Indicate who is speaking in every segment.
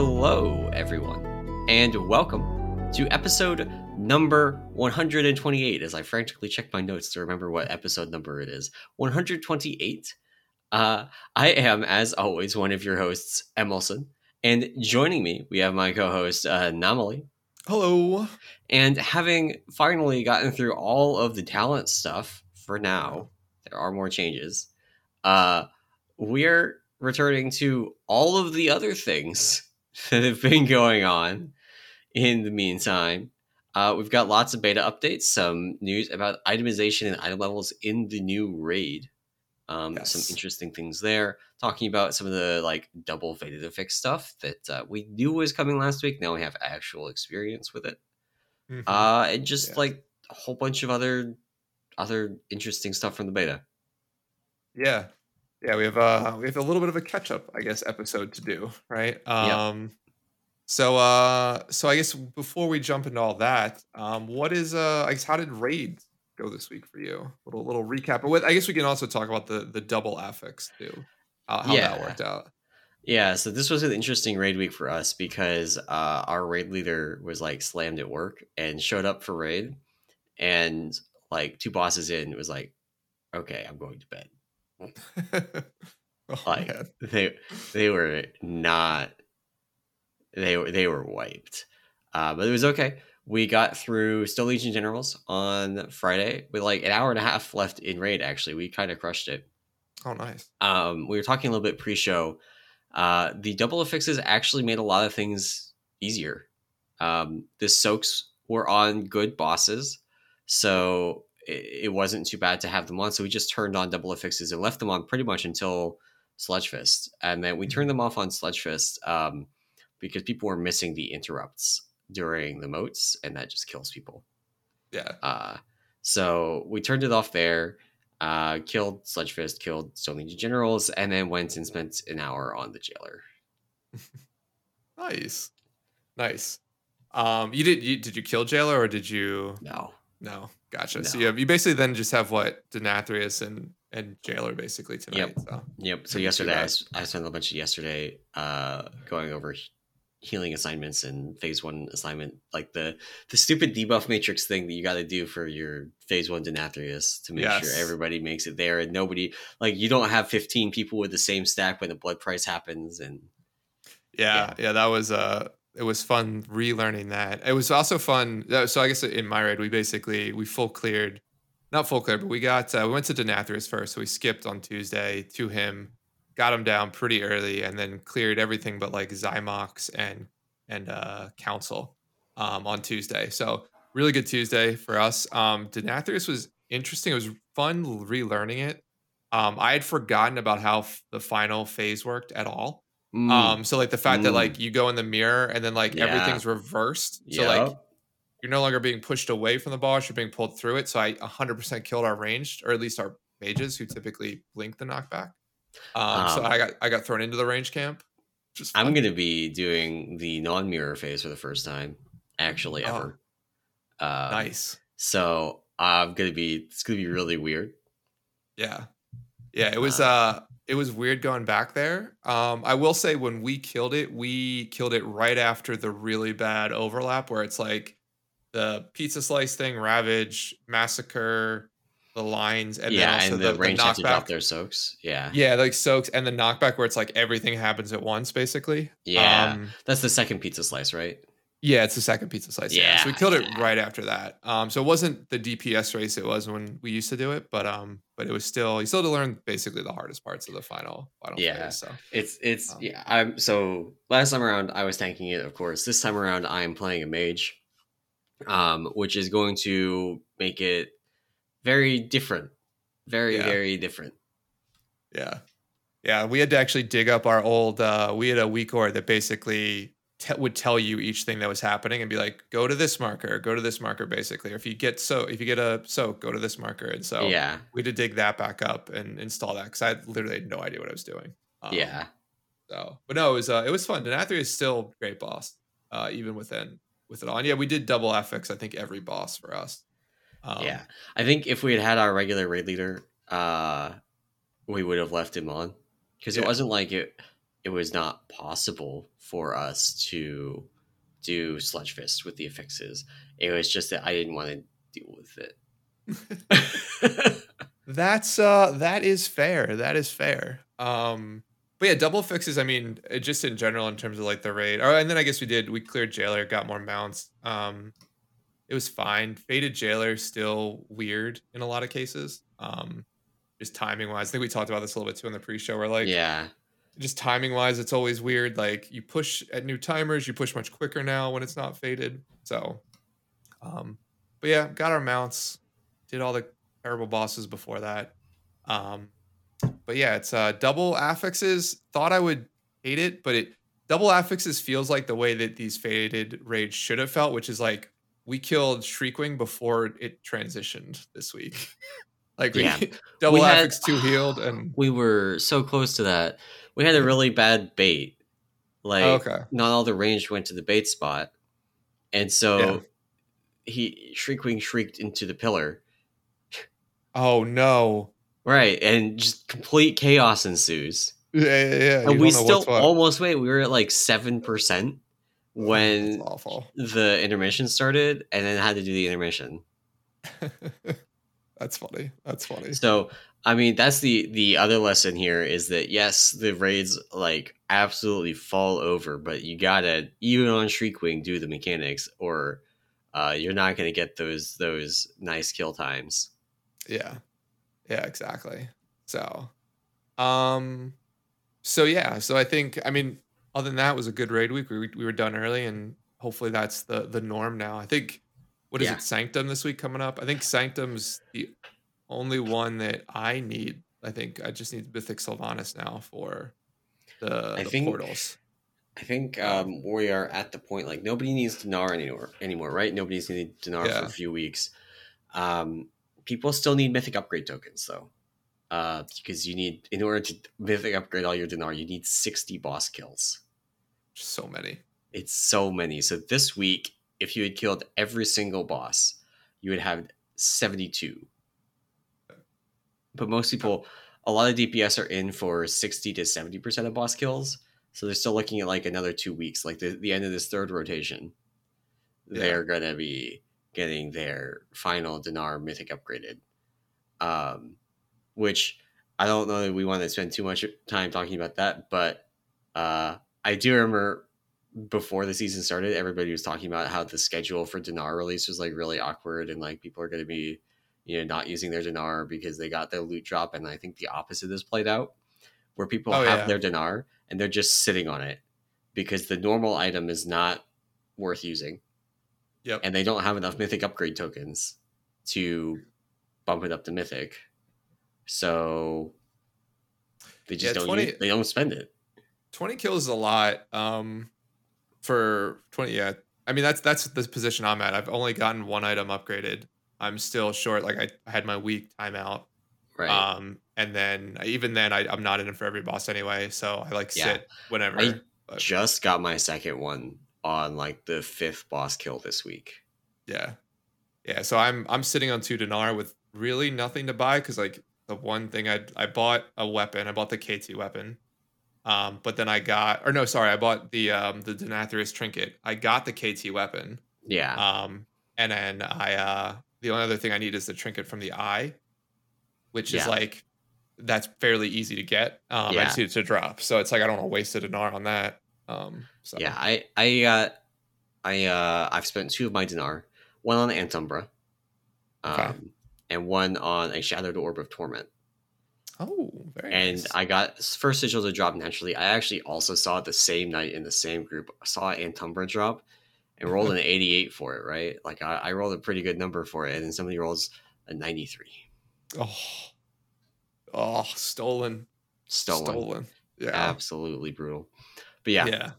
Speaker 1: Hello, everyone, and welcome to episode number 128. As I frantically check my notes to remember what episode number it is 128. Uh, I am, as always, one of your hosts, Emerson, and joining me, we have my co host, uh, Namali.
Speaker 2: Hello.
Speaker 1: And having finally gotten through all of the talent stuff for now, there are more changes. Uh, we're returning to all of the other things that have been going on in the meantime. Uh, we've got lots of beta updates, some news about itemization and item levels in the new raid. Um,
Speaker 2: Yes.
Speaker 1: Some interesting things there. Talking about some of the like double Fated affix stuff that uh, we knew was coming last week. Now we have actual experience with it.
Speaker 2: Mhm.
Speaker 1: Uh, and just
Speaker 2: Yeah.
Speaker 1: like a whole bunch of other other interesting stuff from the beta.
Speaker 2: yeah. Yeah, we have uh we have a little bit of a catch up, I guess, episode to do, right? Um so uh so I guess before we jump into all that, um what is uh I guess how did raid go this week for you? Little little recap. But with, I guess we can also talk about the the double affix too. How, how
Speaker 1: Yeah.
Speaker 2: that worked out.
Speaker 1: Yeah, so this was an interesting raid week for us because uh, our raid leader was like slammed at work and showed up for raid, and like two bosses in was like, "Okay, I'm going to bed."
Speaker 2: oh,
Speaker 1: Like
Speaker 2: man.
Speaker 1: they they were not they were they were wiped, uh, but it was okay. We got through Stone Legion Generals on Friday with like an hour and a half left in raid. Actually, we kind of crushed it.
Speaker 2: Oh nice.
Speaker 1: um, we were talking a little bit pre-show. Uh, the double affixes actually made a lot of things easier. Um, the soaks were on good bosses, so it, it wasn't too bad to have them on. So we just turned on double affixes and left them on pretty much until Sludgefist, and then we turned them off on Sludgefist um, because people were missing the interrupts during the moats, and that just kills people.
Speaker 2: Yeah.
Speaker 1: Uh, so we turned it off there, uh, killed Sludgefist, killed Stone Legion Generals, and then went and spent an hour on the jailer.
Speaker 2: Nice. Nice. Um you did you did you kill Jailer or did you
Speaker 1: No.
Speaker 2: No, gotcha. So you have you basically then just have what Denathrius and and Jailer basically tonight. So
Speaker 1: Yep. So yesterday, I, I spent a bunch of yesterday uh, going over healing assignments and phase one assignment, like the the stupid debuff matrix thing that you got to do for your phase one Denathrius to make
Speaker 2: Yes.
Speaker 1: sure everybody makes it there and nobody like you don't have 15 people with the same stack when the blood price happens and
Speaker 2: yeah, yeah, that was uh it was fun relearning that. It was also fun. uh, So I guess in my raid we basically we full cleared, not full cleared, but we got uh, we went to Denathrius first. So we skipped on Tuesday to him, got him down pretty early, and then cleared everything but like Xy'mox and and uh Council um on Tuesday. So really good Tuesday for us. Um Denathrius was interesting. It was fun relearning it. Um, I had forgotten about how f- the final phase worked at all.
Speaker 1: Mm,
Speaker 2: Um, so like the fact that
Speaker 1: Mm.
Speaker 2: like you go in the mirror and then like
Speaker 1: Yeah.
Speaker 2: everything's reversed. So like you're no longer being pushed away from the boss, you're being pulled through it. So I 100% killed our ranged, or at least our mages who typically blink the knockback. Um, so
Speaker 1: Um,
Speaker 2: I got I got thrown into the range camp. Just
Speaker 1: I'm gonna be doing the non-mirror phase for the first time, actually
Speaker 2: Oh.
Speaker 1: ever. Um,
Speaker 2: nice.
Speaker 1: So I'm gonna be. It's gonna be really weird.
Speaker 2: Yeah. Yeah, it was
Speaker 1: Uh,
Speaker 2: uh it was weird going back there. Um I will say when we killed it, we killed it right after the really bad overlap where it's like the pizza slice thing, ravage, massacre, the lines, and
Speaker 1: yeah,
Speaker 2: then also
Speaker 1: and the,
Speaker 2: the,
Speaker 1: range have to drop their soaks. Yeah,
Speaker 2: Yeah, like soaks and the knockback where it's like everything happens at once, basically.
Speaker 1: Yeah.
Speaker 2: Um,
Speaker 1: that's the second pizza slice, right?
Speaker 2: Yeah, it's the second pizza slice. Yeah. So we
Speaker 1: Yeah,
Speaker 2: killed it right after that. Um, so it wasn't the DPS race it was when we used to do it, but um, but it was still you still had to learn basically the hardest parts of the final final
Speaker 1: Yeah.
Speaker 2: phase. So
Speaker 1: It's it's
Speaker 2: Um,
Speaker 1: yeah. I'm so last time around I was tanking it, of course. This time around I am playing a mage, um, which is going to make it very different, very
Speaker 2: Yeah.
Speaker 1: very different.
Speaker 2: yeah. Yeah, we had to actually dig up our old uh we had a WeakAura that basically te- would tell you each thing that was happening and be like, go to this marker, go to this marker, basically. Or if you get so if you get a soak, go to this marker. And so
Speaker 1: yeah,
Speaker 2: we had to dig that back up and install that because I literally had no idea what I was doing. Um,
Speaker 1: yeah.
Speaker 2: So, but no, it was uh, it was fun. Denathrius still a great boss, uh, even within with it. And yeah, we did double FX. I think every boss for us. Um,
Speaker 1: yeah, I think if we had had our regular raid leader, uh, we would have left him on because it
Speaker 2: Yeah.
Speaker 1: wasn't like it. It it was not possible for us to do Sludgefist with the affixes. It was just that I didn't want to deal with
Speaker 2: it. That's uh that is fair. That is fair. Um but yeah, double fixes. I mean, just in general, in terms of like the raid. Oh, and then I guess we did. We cleared jailer, got more mounts. Um, it was fine. Fated jailer still weird in a lot of cases. Um, just timing wise. I think we talked about this a little bit too in the pre-show. Where like,
Speaker 1: yeah,
Speaker 2: just timing wise, it's always weird. Like you push at new timers, you push much quicker now when it's not Fated. So, um, but yeah, got our mounts. Did all the terrible bosses before that. Um, but yeah, it's uh, double affixes. Thought I would hate it, but it double affixes feels like the way that these Fated raids should have felt, which is like we killed Shriekwing before it transitioned this week. Like we yeah. double we two healed, and
Speaker 1: we were so close to that. We had a really bad bait. Like oh, okay. not all the range went to the bait spot, and so yeah. he Shriekwing shrieked into the pillar.
Speaker 2: Oh no!
Speaker 1: Right, and just complete chaos ensues.
Speaker 2: Yeah, yeah, yeah.
Speaker 1: And we still almost wait. We were at like seven percent when the intermission started, and then had to do the intermission.
Speaker 2: that's funny. That's funny.
Speaker 1: So, I mean, that's the the other lesson here is that yes, the raids like absolutely fall over, but you gotta even on Shriekwing do the mechanics, or uh, you're not gonna get those those nice kill times.
Speaker 2: Yeah, yeah, exactly. So, um, so yeah, so I think I mean, other than that, was a good raid week. We we were done early, and hopefully that's the the norm now. I think what is yeah. it, Sanctum this week coming up? I think Sanctum's the only one that I need. I think I just need Mythic Sylvanas now for the, I the think, portals.
Speaker 1: I think um, we are at the point like nobody needs Dinar anymore anymore, right? Nobody's needed Dinar yeah. for a few weeks. Um, people still need mythic upgrade tokens though. Uh, because you need in order to mythic upgrade all your dinar, you need 60 boss kills.
Speaker 2: So many.
Speaker 1: It's so many. So this week, if you had killed every single boss, you would have 72. But most people, a lot of DPS are in for 60 to 70% of boss kills. So they're still looking at like another two weeks, like the, the end of this third rotation. Yeah. They're going to be getting their final dinar mythic upgraded. Um, which I don't know that we want to spend too much time talking about that, but uh, I do remember before the season started, everybody was talking about how the schedule for dinar release was like really awkward and like people are going to be, you know, not using their dinar because they got their loot drop. And I think the opposite has played out where people oh, have yeah. their dinar and they're just sitting on it because the normal item is not worth using.
Speaker 2: Yep.
Speaker 1: And they don't have enough mythic upgrade tokens to bump it up to mythic. So they just yeah, don't 20, use, they don't spend it.
Speaker 2: 20 kills is a lot. Um for 20 yeah. I mean that's that's the position I'm at. I've only gotten one item upgraded. I'm still short. Like I, I had my week timeout.
Speaker 1: Right.
Speaker 2: Um and then even then I, I'm not in it for every boss anyway. So I like yeah. sit whenever.
Speaker 1: I but. just got my second one on like the fifth boss kill this week.
Speaker 2: Yeah. Yeah. So I'm I'm sitting on two dinar with really nothing to buy because like the one thing I I bought a weapon. I bought the KT weapon. Um, but then I got or no, sorry, I bought the um the Denathrius trinket. I got the KT weapon.
Speaker 1: Yeah.
Speaker 2: Um, and then I uh the only other thing I need is the trinket from the eye, which yeah. is like that's fairly easy to get. Um, yeah. I just need it to drop. So it's like I don't want to waste a dinar on that. Um, so.
Speaker 1: Yeah, I I uh, I uh, I've spent two of my dinar, one on Antumbra, um, okay. and one on a Shattered Orb of Torment.
Speaker 2: Oh, very
Speaker 1: And
Speaker 2: nice.
Speaker 1: I got first sigil to drop naturally. I actually also saw it the same night in the same group. I saw Antumbra drop and mm-hmm. rolled an 88 for it, right? Like I, I rolled a pretty good number for it, and then somebody rolls a 93.
Speaker 2: Oh, oh, stolen.
Speaker 1: Stolen.
Speaker 2: Stolen.
Speaker 1: Yeah. Absolutely brutal. But yeah.
Speaker 2: Yeah.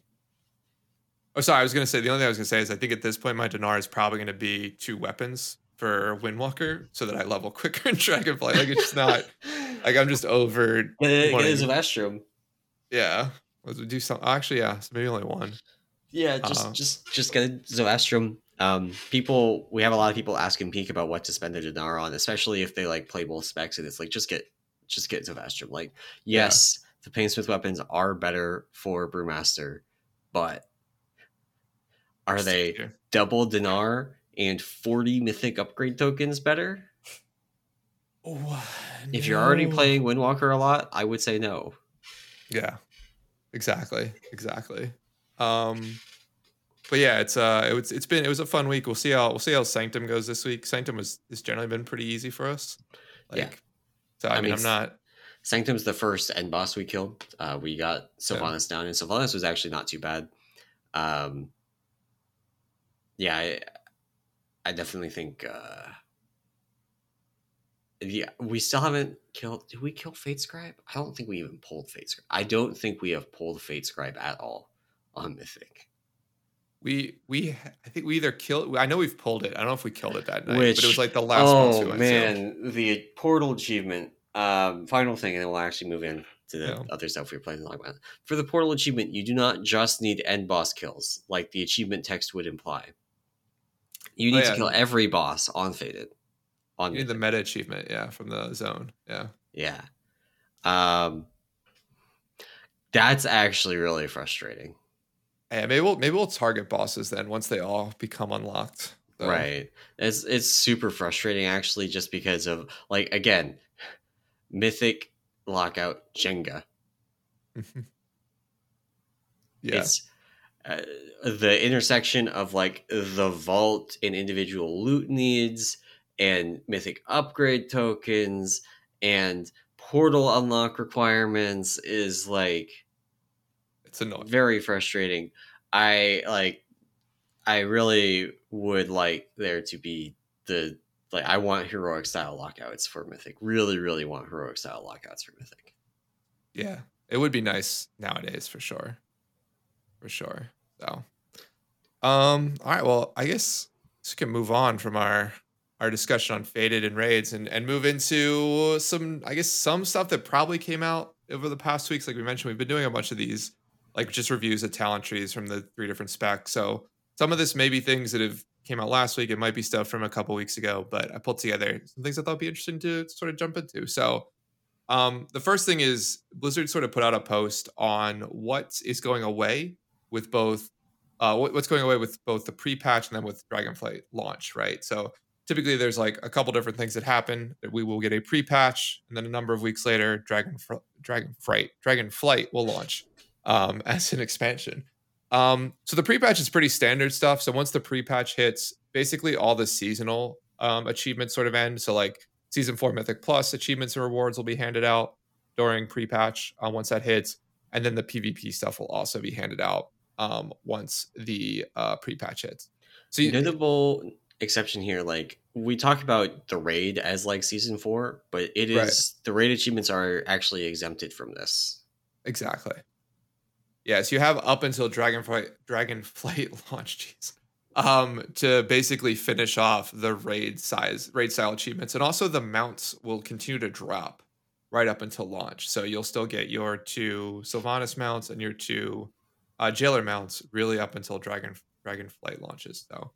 Speaker 2: Oh, sorry. I was going to say the only thing I was going to say is I think at this point my dinar is probably going to be two weapons for Windwalker so that I level quicker in Dragonflight. Like it's just not like I'm just over.
Speaker 1: Get it, wanting, get
Speaker 2: Yeah. Let's do some. Actually, yeah. So maybe only one.
Speaker 1: Yeah. Just uh, just just get a Zovastrum. Um, people, we have a lot of people asking Peak about what to spend their dinar on, especially if they like play both specs, and it's like just get just get Zovastrum. Like, yes, the Painsmith weapons are better for Brewmaster, but are they double dinar and 40 mythic upgrade tokens better? Oh. If you're already playing Windwalker a lot, I would say no.
Speaker 2: Yeah. Exactly. Exactly. Um but yeah, it's uh it was it's been it was a fun week. We'll see how we'll see how Sanctum goes this week. Sanctum was has generally been pretty easy for us. Like yeah. so I, I mean, mean I'm not
Speaker 1: Sanctum's the first end boss we killed. Uh, we got Sylvanas yeah. down, and Sylvanas was actually not too bad. Um, yeah, I, I definitely think. Uh, yeah, we still haven't killed. Did we kill Fatescribe? I don't think we even pulled Fatescribe. I don't think we have pulled Fatescribe at all on Mythic.
Speaker 2: We we I think we either killed. I know we've pulled it. I don't know if we killed it that night, Which, but it was like the last. One.
Speaker 1: Oh man, the portal achievement um, final thing, and then we'll actually move in to the yeah. other stuff we are playing. For the portal achievement, you do not just need end boss kills, like the achievement text would imply. You oh, need oh, yeah. to kill every boss on Fated.
Speaker 2: On you need the meta achievement, yeah, from the zone, yeah,
Speaker 1: yeah. Um, that's actually really frustrating.
Speaker 2: Yeah, maybe we'll maybe we'll target bosses then once they all become unlocked.
Speaker 1: So. Right. It's it's super frustrating actually, just because of like again, Mythic Lockout Jenga. yeah. It's uh, the intersection of like the vault and individual loot needs and mythic upgrade tokens and portal unlock requirements is like
Speaker 2: it's annoying.
Speaker 1: Very frustrating. I like I really would like there to be the like I want heroic style lockouts for Mythic. Really, really want heroic style lockouts for Mythic.
Speaker 2: Yeah, it would be nice nowadays for sure, for sure. So, um, all right. Well, I guess we can move on from our our discussion on Fated and raids and and move into some I guess some stuff that probably came out over the past weeks. Like we mentioned, we've been doing a bunch of these like just reviews of talent trees from the three different specs. So some of this may be things that have came out last week. It might be stuff from a couple weeks ago, but I pulled together some things I thought would be interesting to sort of jump into. So, um, the first thing is Blizzard sort of put out a post on what is going away with both, uh, what's going away with both the pre-patch and then with Dragonflight launch, right? So typically there's like a couple different things that happen. That we will get a pre-patch, and then a number of weeks later, Dragon Dragonflight Dragonflight will launch um, as an expansion. Um, so the pre-patch is pretty standard stuff. So once the pre-patch hits, basically all the seasonal um, achievements sort of end. So like season four Mythic Plus achievements and rewards will be handed out during pre-patch uh, once that hits, and then the PvP stuff will also be handed out um, once the uh, pre-patch hits.
Speaker 1: So you, notable exception here, like we talk about the raid as like season four, but it is right. the raid achievements are actually exempted from this.
Speaker 2: Exactly. Yes, you have up until Dragonflight Dragonflight launch, jeez, um, to basically finish off the raid size raid style achievements, and also the mounts will continue to drop right up until launch. So you'll still get your two Sylvanas mounts and your two uh, Jailer mounts really up until Dragon Dragonflight launches. though.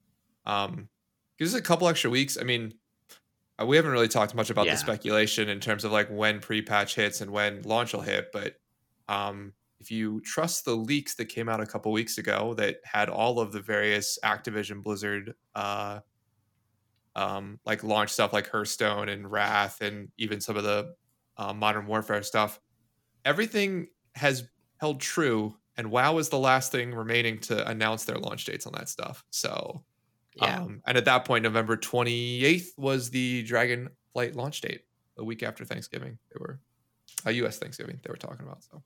Speaker 2: um, gives us a couple extra weeks. I mean, uh, we haven't really talked much about yeah. the speculation in terms of like when pre-patch hits and when launch will hit, but um, if you trust the leaks that came out a couple weeks ago that had all of the various Activision Blizzard uh, um, like launch stuff like Hearthstone and Wrath and even some of the uh, Modern Warfare stuff, everything has held true. And WoW is the last thing remaining to announce their launch dates on that stuff. So, yeah. Um, and at that point, November 28th was the Dragonflight launch date, a week after Thanksgiving. They were a uh, U.S. Thanksgiving they were talking about. So,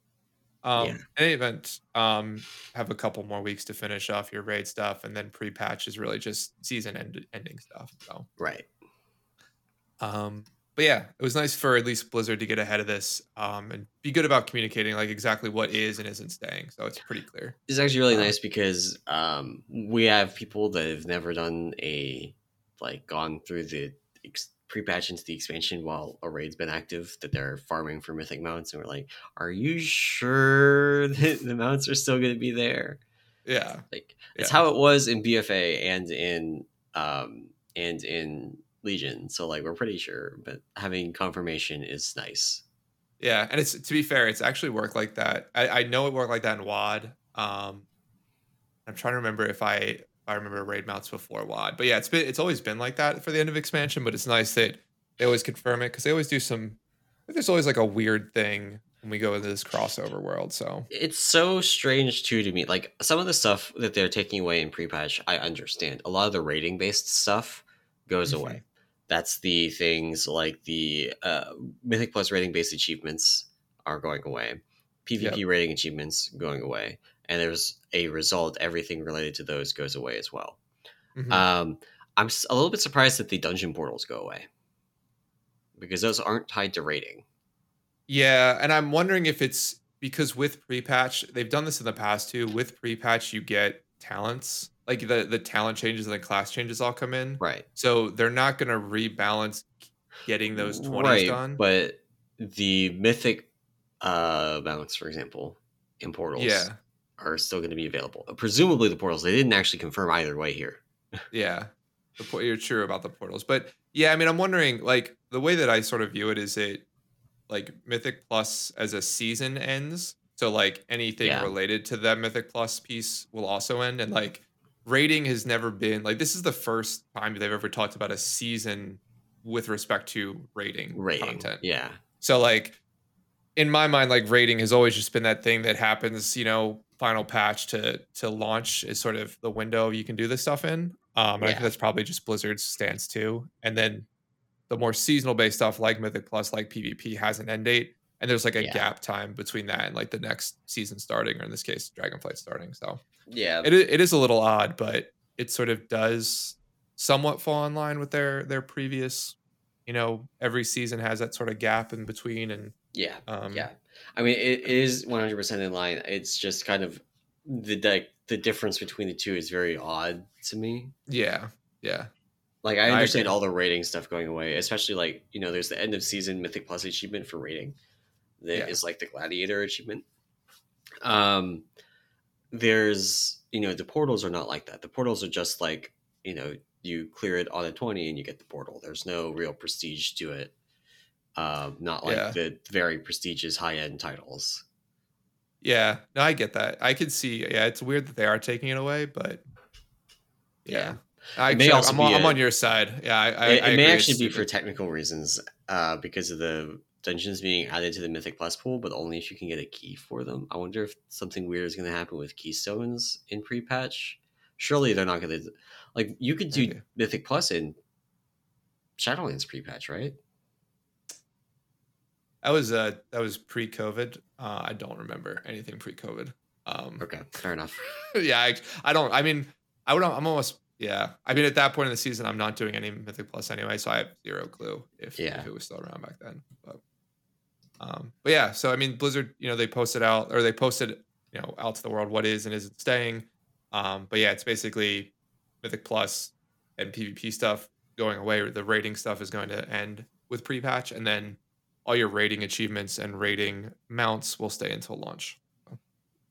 Speaker 2: um, yeah. In any event, um, have a couple more weeks to finish off your raid stuff, and then pre-patch is really just season end- ending stuff. So
Speaker 1: right.
Speaker 2: Um, but yeah, it was nice for at least Blizzard to get ahead of this um, and be good about communicating like exactly what is and isn't staying. So it's pretty clear.
Speaker 1: It's actually really um, nice because um, we have people that have never done a like gone through the ex- pre-patch into the expansion while a raid's been active that they're farming for mythic mounts and we're like are you sure that the mounts are still going to be there
Speaker 2: yeah
Speaker 1: like it's yeah. how it was in bfa and in um and in legion so like we're pretty sure but having confirmation is nice
Speaker 2: Yeah, and it's to be fair, it's actually worked like that. I, I know it worked like that in WoD. Um, I'm trying to remember if I if I remember raid mounts before WoD, but yeah, it's been it's always been like that for the end of expansion. But it's nice that they always confirm it because they always do some. There's always like a weird thing when we go into this crossover world. So
Speaker 1: it's so strange too to me. Like some of the stuff that they're taking away in pre-patch, I understand. A lot of the rating based stuff goes mm-hmm. away. That's the things like the uh, Mythic Plus rating based achievements are going away. PvP yep. rating achievements going away, and there's a result. Everything related to those goes away as well. Mm-hmm. Um, I'm a little bit surprised that the dungeon portals go away because those aren't tied to rating.
Speaker 2: Yeah, and I'm wondering if it's because with pre-patch, they've done this in the past too. With pre-patch, you get talents, like the the talent changes and the class changes all come in.
Speaker 1: Right.
Speaker 2: So they're not going to rebalance getting those 20s right, done.
Speaker 1: But the mythic uh mounts, for example, in portals,
Speaker 2: yeah,
Speaker 1: are still going to be available. Presumably, the portals. They didn't actually confirm either way here.
Speaker 2: yeah, the, you're true about the portals, but yeah, I mean, I'm wondering, like the way that I sort of view it is it like Mythic Plus as a season ends. So like anything yeah. related to that Mythic Plus piece will also end. And like rating has never been like this is the first time they've ever talked about a season with respect to rating, rating content.
Speaker 1: Yeah.
Speaker 2: So like in my mind, like rating has always just been that thing that happens, you know, final patch to to launch is sort of the window you can do this stuff in. Um, and yeah. I think that's probably just Blizzard's stance too. And then the more seasonal based stuff like Mythic Plus, like PvP, has an end date, and there's like a yeah. gap time between that and like the next season starting, or in this case, Dragonflight starting. So
Speaker 1: yeah,
Speaker 2: it it is a little odd, but it sort of does somewhat fall in line with their their previous. You know, every season has that sort of gap in between, and
Speaker 1: yeah, um, yeah. I mean, it is 100 percent in line. It's just kind of the like the difference between the two is very odd to me.
Speaker 2: Yeah, yeah.
Speaker 1: Like I understand I all the rating stuff going away, especially like you know, there's the end of season Mythic Plus achievement for rating. That yeah. is like the Gladiator achievement. Um, there's you know the portals are not like that. The portals are just like you know you clear it on a twenty and you get the portal. There's no real prestige to it. Um, not like yeah. the very prestigious high end titles.
Speaker 2: Yeah, no, I get that. I can see. Yeah, it's weird that they are taking it away, but yeah. yeah. I may also I'm, on, a, I'm on your side. Yeah, I, I,
Speaker 1: it,
Speaker 2: I
Speaker 1: it may actually be for technical reasons, uh, because of the dungeons being added to the Mythic Plus pool, but only if you can get a key for them. I wonder if something weird is going to happen with keystones in pre-patch. Surely they're not going to like you could do okay. Mythic Plus in Shadowlands pre-patch, right?
Speaker 2: That was uh that was pre-COVID. Uh, I don't remember anything pre-COVID. Um,
Speaker 1: okay, fair enough.
Speaker 2: yeah, I, I don't. I mean, I would. I'm almost yeah, I mean, at that point in the season, I'm not doing any Mythic Plus anyway, so I have zero clue if, yeah. if it was still around back then. But, um, but yeah, so I mean, Blizzard, you know, they posted out or they posted, you know, out to the world what is and isn't staying. Um, but yeah, it's basically Mythic Plus and PvP stuff going away. The rating stuff is going to end with pre-patch, and then all your rating achievements and rating mounts will stay until launch. So,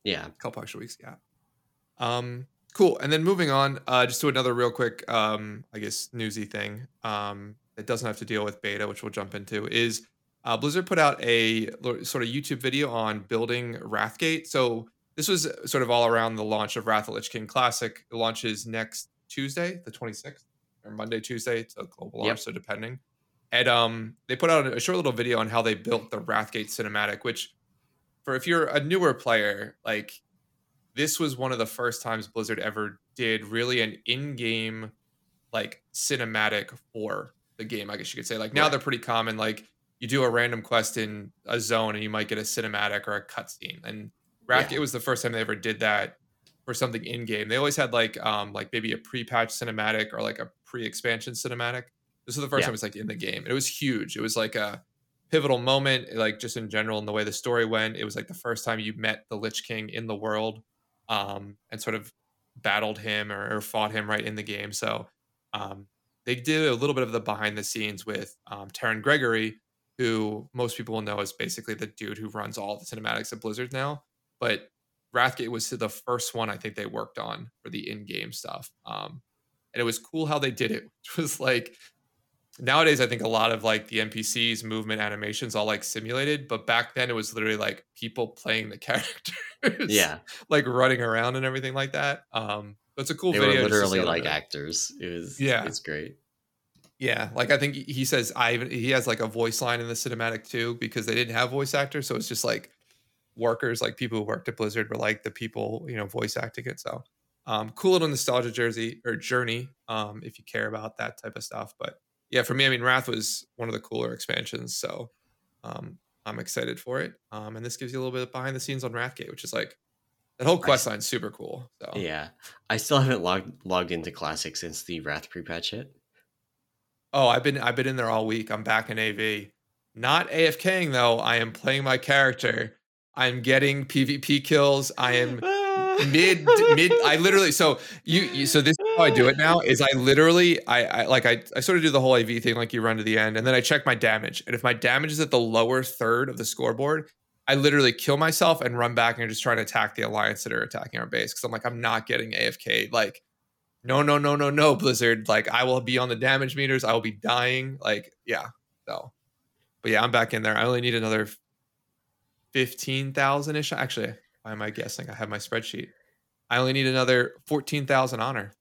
Speaker 1: yeah, a
Speaker 2: couple extra weeks. Yeah. Um, Cool. And then moving on, uh, just to another real quick, um, I guess, newsy thing um, that doesn't have to deal with beta, which we'll jump into, is uh, Blizzard put out a sort of YouTube video on building Wrathgate. So this was sort of all around the launch of Wrath of Lich King Classic. It launches next Tuesday, the 26th, or Monday, Tuesday. It's a global launch, yep. so depending. And um, they put out a short little video on how they built the Wrathgate cinematic, which for if you're a newer player, like this was one of the first times Blizzard ever did really an in-game like cinematic for the game. I guess you could say. Like now right. they're pretty common. Like you do a random quest in a zone and you might get a cinematic or a cutscene. And Rack, yeah. it was the first time they ever did that for something in game. They always had like um like maybe a pre-patch cinematic or like a pre-expansion cinematic. This is the first yeah. time it's like in the game. And it was huge. It was like a pivotal moment, like just in general in the way the story went. It was like the first time you met the Lich King in the world um, and sort of battled him or, or, fought him right in the game. So um, they did a little bit of the behind the scenes with um, Terran Gregory, who most people will know is basically the dude who runs all the cinematics at Blizzard now. But Wrathgate was the first one I think they worked on for the in-game stuff. Um, and it was cool how they did it, which was like nowadays I think a lot of like the NPCs movement animations all like simulated, but back then it was literally like people playing the characters.
Speaker 1: Yeah.
Speaker 2: like running around and everything like that. Um it's a cool
Speaker 1: they
Speaker 2: video.
Speaker 1: were literally like actors. It was
Speaker 2: Yeah.
Speaker 1: it's great.
Speaker 2: Yeah, like I think he- he says I even he has like a voice line in the cinematic too because they didn't have voice actors, so it's just like workers, like people who worked at Blizzard were like the people you know voice acting it. So um, cool little nostalgia jersey or journey um, if you care about that type of stuff. But yeah, for me, I mean, Wrath was one of the cooler expansions, so um, I'm excited for it. Um, and this gives you a little bit behind the scenes on Wrathgate, which is like that whole quest line's super cool. So
Speaker 1: Yeah. I still haven't logged logged into Classic since the Wrath pre-patch hit.
Speaker 2: Oh, I've been I've been in there all week. I'm back in AV. Not AFKing though. I am playing my character. I'm getting PvP kills. I am mid mid I literally so you, you so this is how I do it now is I literally I, I like I, I sort of do the whole AV thing like you run to the end and then I check my damage. And if my damage is at the lower third of the scoreboard, I literally kill myself and run back and just try to attack the alliance that are attacking our base because I'm like I'm not getting AFK like no no no no no Blizzard like I will be on the damage meters I will be dying like yeah so but yeah I'm back in there I only need another 15,000 ish actually why am I guessing I have my spreadsheet I only need another 14,000 honor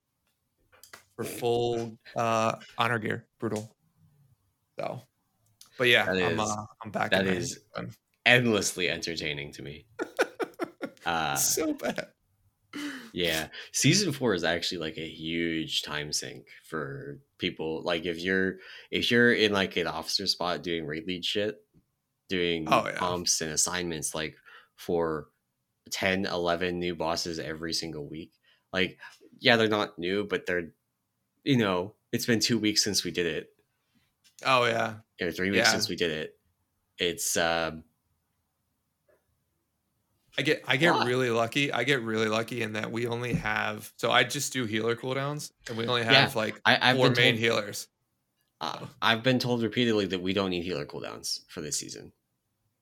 Speaker 2: for full uh honor gear brutal so but yeah
Speaker 1: That
Speaker 2: I'm
Speaker 1: is-
Speaker 2: uh, I'm back
Speaker 1: that
Speaker 2: there.
Speaker 1: is-
Speaker 2: Fun.
Speaker 1: Endlessly entertaining to me. Uh,
Speaker 2: so bad
Speaker 1: yeah, season four is actually like a huge time sink for people. Like if you're if you're in like an officer spot doing raid lead shit, doing
Speaker 2: Oh, yeah.
Speaker 1: pumps and assignments like for 10, 11 new bosses every single week. Like, yeah, they're not new, but they're you know, it's been two weeks since we did it.
Speaker 2: oh yeah
Speaker 1: Or three weeks
Speaker 2: Yeah.
Speaker 1: since we did it. It's um
Speaker 2: I get I get really lucky. I get really lucky in that we only have so I just do healer cooldowns and we only have
Speaker 1: Yeah,
Speaker 2: like
Speaker 1: I, I've
Speaker 2: four main
Speaker 1: told,
Speaker 2: healers.
Speaker 1: uh, I've been told repeatedly that we don't need healer cooldowns for this season.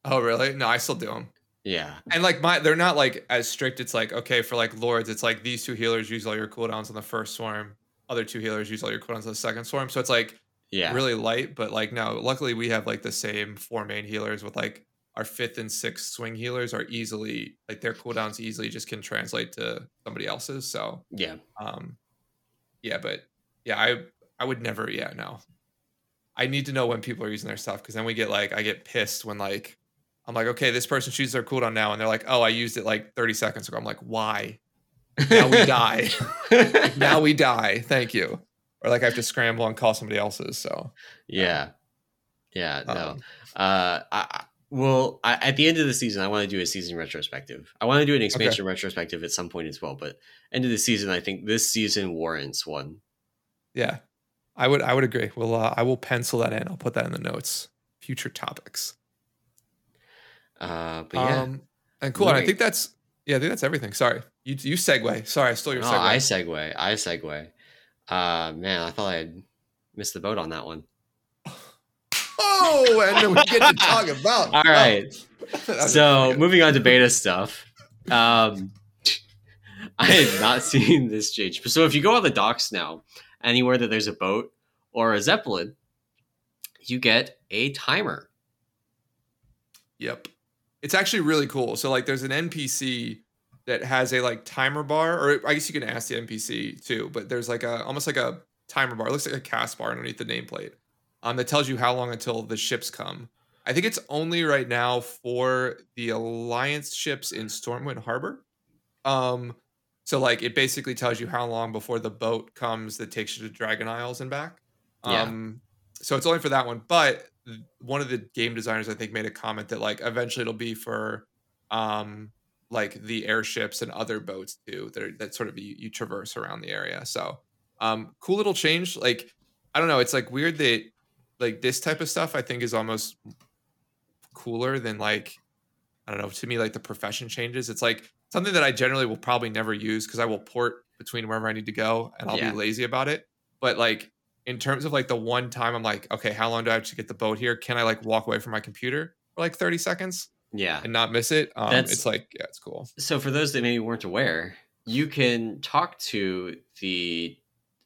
Speaker 2: Oh really? No, I still do them.
Speaker 1: Yeah.
Speaker 2: And like my they're not like as strict. It's like okay for like lords, it's like these two healers use all your cooldowns on the first swarm. Other two healers use all your cooldowns on the second swarm. So it's like
Speaker 1: Yeah.
Speaker 2: really light, but like no, luckily we have like the same four main healers with like our fifth and sixth swing healers are easily like their cooldowns easily just can translate to somebody else's. So
Speaker 1: Yeah.
Speaker 2: um yeah but yeah i i would never yeah no i need to know when people are using their stuff because then we get like i get pissed when like i'm like okay this person chooses their cooldown now and they're like oh i used it like 30 seconds ago i'm like why now we die now we die thank you or like i have to scramble and call somebody else's so
Speaker 1: Yeah. Yeah. No.
Speaker 2: um,
Speaker 1: Uh, I, well, I, at the end of the season, I want to do a season retrospective. I want to do an expansion retrospective at some point as well. But end of the season, I think this season warrants one.
Speaker 2: yeah i would i would agree we'll uh, i will pencil that in i'll put that in the notes future topics
Speaker 1: Uh, but yeah,
Speaker 2: um and cool and i think that's yeah i think that's everything sorry you you segue sorry i stole your
Speaker 1: oh,
Speaker 2: segue
Speaker 1: I segue. I segue. Uh, man, I thought I had missed the boat on that one.
Speaker 2: Oh, and then we get to talk about.
Speaker 1: All right. So moving on to beta stuff um i had not seen this change so if you go on the docks now anywhere that there's a boat or a zeppelin you get a timer
Speaker 2: Yep. It's actually really cool. So like there's an NPC that has a like timer bar, or I guess you can ask the NPC too, but there's like a almost like a timer bar. It looks like a cast bar underneath the nameplate. Um that tells you how long until the ships come. I think it's only right now for the Alliance ships in Stormwind Harbor. Um so like it basically tells you how long before the boat comes that takes you to Dragon Isles and back.
Speaker 1: Yeah.
Speaker 2: Um so it's only for that one, but one of the game designers I think made a comment that like eventually it'll be for um like the airships and other boats too that are, that sort of you, you traverse around the area. So um cool little change. Like I don't know, it's like weird that like this type of stuff I think is almost cooler than like I don't know, to me like the profession changes. It's like something that I generally will probably never use because I will port between wherever I need to go and I'll
Speaker 1: Yeah.
Speaker 2: be lazy about it. But like in terms of like the one time I'm like, okay, how long do I have to get the boat here? Can I like walk away from my computer for like 30 seconds
Speaker 1: yeah
Speaker 2: and not miss it? Um,
Speaker 1: That's-
Speaker 2: it's like, yeah, it's cool.
Speaker 1: so for those that maybe weren't aware you can talk to the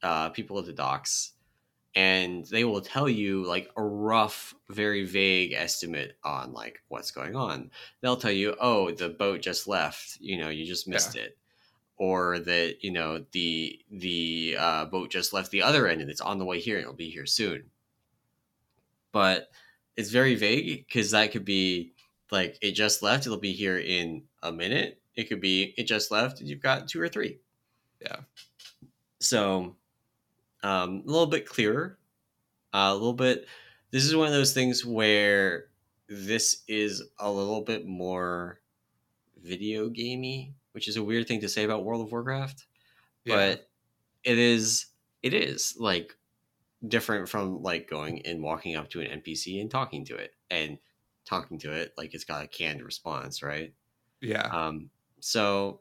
Speaker 1: uh, people at the docks and they will tell you like a rough, very vague estimate on like what's going on. They'll tell you, "Oh, the boat just left. You know, you just missed yeah. it." Or that you know the the uh, boat just left the other end and it's on the way here and it'll be here soon. But it's very vague because that could be like it just left. It'll be here in a minute. It could be it just left. You've got two or three.
Speaker 2: Yeah.
Speaker 1: So um, a little bit clearer, uh, a little bit. This is one of those things where this is a little bit more video gamey, which is a weird thing to say about World of Warcraft, yeah. but it is. It is like different from like going and walking up to an NPC and talking to it and talking to it like it's got a canned response, right?
Speaker 2: Yeah.
Speaker 1: Um. So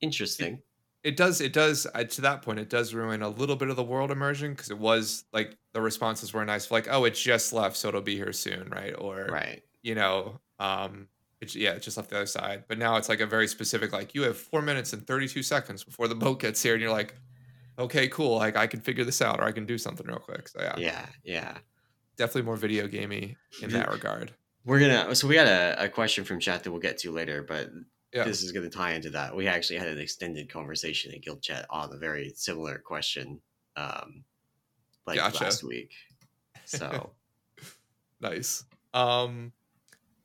Speaker 1: interesting
Speaker 2: it does it does uh, to that point it does ruin a little bit of the world immersion because it was like the responses were nice like oh it just left so it'll be here soon right or
Speaker 1: right
Speaker 2: you know um it, yeah it just left the other side but now it's like a very specific like you have four minutes and 32 seconds before the boat gets here and you're like okay cool like i can figure this out or i can do something real quick so yeah
Speaker 1: yeah yeah
Speaker 2: definitely more video gamey in that regard
Speaker 1: we're gonna so we got a, a question from chat that we'll get to later but yeah. this is going to tie into that. We actually had an extended conversation in Guild Chat on a very similar question, um, like gotcha. last week. So
Speaker 2: nice. Um,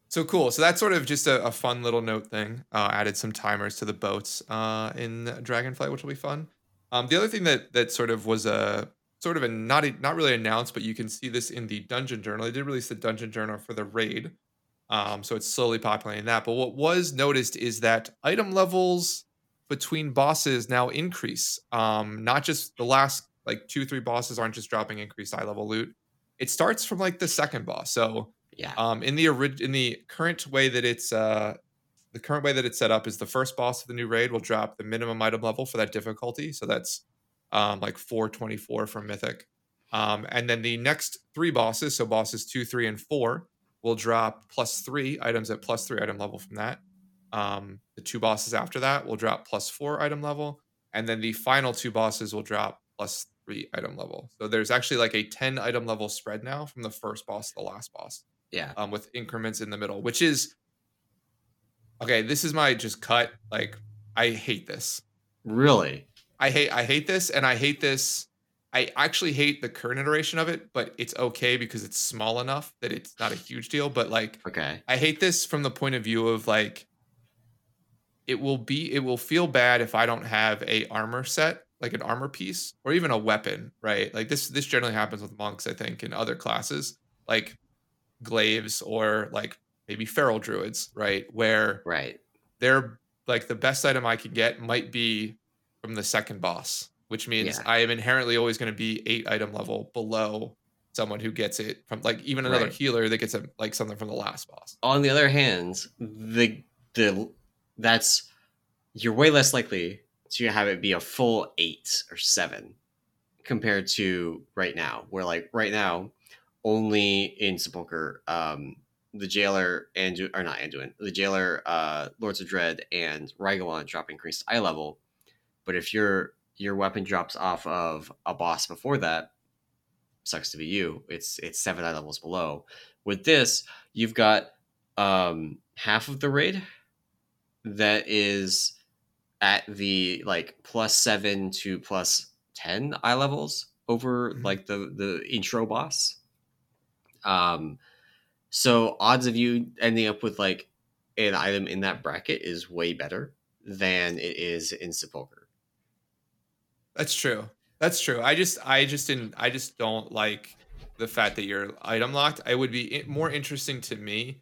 Speaker 2: so cool. So that's sort of just a, a fun little note thing. Uh, added some timers to the boats uh, in Dragonflight, which will be fun. Um, the other thing that that sort of was a sort of a not a, not really announced, but you can see this in the dungeon journal. They did release the dungeon journal for the raid, um, so it's slowly populating that. But what was noticed is that item levels between bosses now increase. Um, not just the last like two, three bosses aren't just dropping increased eye level loot. It starts from like the second boss. So
Speaker 1: yeah.
Speaker 2: Um, in the orig- in the current way that it's uh, the current way that it's set up is the first boss of the new raid will drop the minimum item level for that difficulty. So that's um, like 424 from Mythic. Um, and then the next three bosses, so bosses two, three, and four, will drop plus three items at plus three item level from that. Um, the two bosses after that will drop plus four item level. And then the final two bosses will drop plus three item level. So there's actually like a 10 item level spread now from the first boss to the last boss.
Speaker 1: Yeah.
Speaker 2: Um, with increments in the middle, which is okay. This is my just cut. Like, I hate this.
Speaker 1: Really?
Speaker 2: I hate I hate this, and I hate this I actually hate the current iteration of it, but it's okay because it's small enough that it's not a huge deal. But like,
Speaker 1: okay,
Speaker 2: I hate this from the point of view of like, it will be, it will feel bad if I don't have a armor set, like an armor piece, or even a weapon, right? Like this, this generally happens with monks, I think, in other classes, like glaives or like maybe feral druids, right? Where
Speaker 1: right,
Speaker 2: they're like the best item I can get might be from the second boss which means yeah. I am inherently always going to be eight item level below someone who gets it from like even another right. healer that gets a, like something from the last boss.
Speaker 1: On the other hand, the the that's you're way less likely to have it be a full eight or seven compared to right now, where like right now, only in Sepulchre, um, the jailer and or not Anduin, the jailer, uh, Lords of Dread and Rygelon drop increased eye level. But if you're your weapon drops off of a boss before that, sucks to be you. It's it's seven eye levels below. With this, you've got um, half of the raid that is at the like plus seven to plus ten eye levels over mm-hmm. like the the intro boss. Um, so odds of you ending up with like an item in that bracket is way better than it is in Sepulchre.
Speaker 2: That's true. That's true. I just I just didn't I just don't like the fact that you're item locked. I would be more interesting to me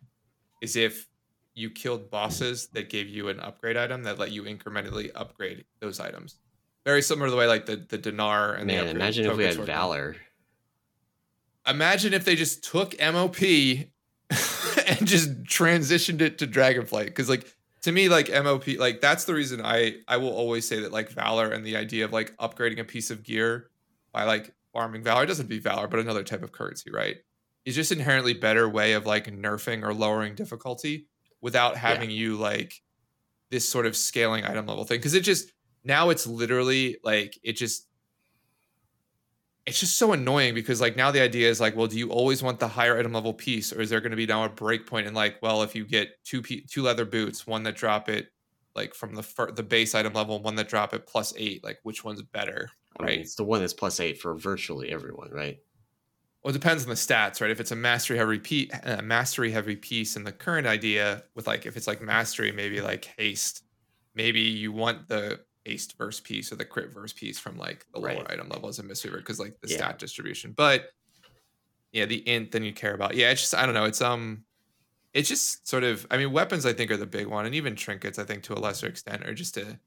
Speaker 2: is if you killed bosses that gave you an upgrade item that let you incrementally upgrade those items. Very similar to the way like the the dinar and
Speaker 1: Man,
Speaker 2: the
Speaker 1: imagine if we had valor.
Speaker 2: Imagine if they just took MOP and just transitioned it to Dragonflight. Because like to me like mop like that's the reason i i will always say that like valor and the idea of like upgrading a piece of gear by like farming valor it doesn't be valor but another type of currency right? Is just inherently better way of like nerfing or lowering difficulty without having yeah. you like this sort of scaling item level thing. Because it just now it's literally like it just it's just so annoying because like now the idea is like, well, do you always want the higher item level piece, or is there going to be now a breakpoint? And like, well, if you get two two leather boots, one that drop it like from the fir- the base item level, one that drop it plus eight, like which one's better, right? I mean,
Speaker 1: it's the one that's plus eight for virtually everyone, right?
Speaker 2: Well, it depends on the stats, right? If it's a mastery heavy piece, uh, mastery heavy piece, in the current idea with like if it's like mastery, maybe like haste, maybe you want the haste verse piece or the crit verse piece from like the lower right. item level as a Mistweaver because like the yeah. stat distribution. But yeah, the int then you care about. Yeah, it's just I don't know. It's um it's just sort of I mean weapons I think are the big one and even trinkets I think to a lesser extent are just a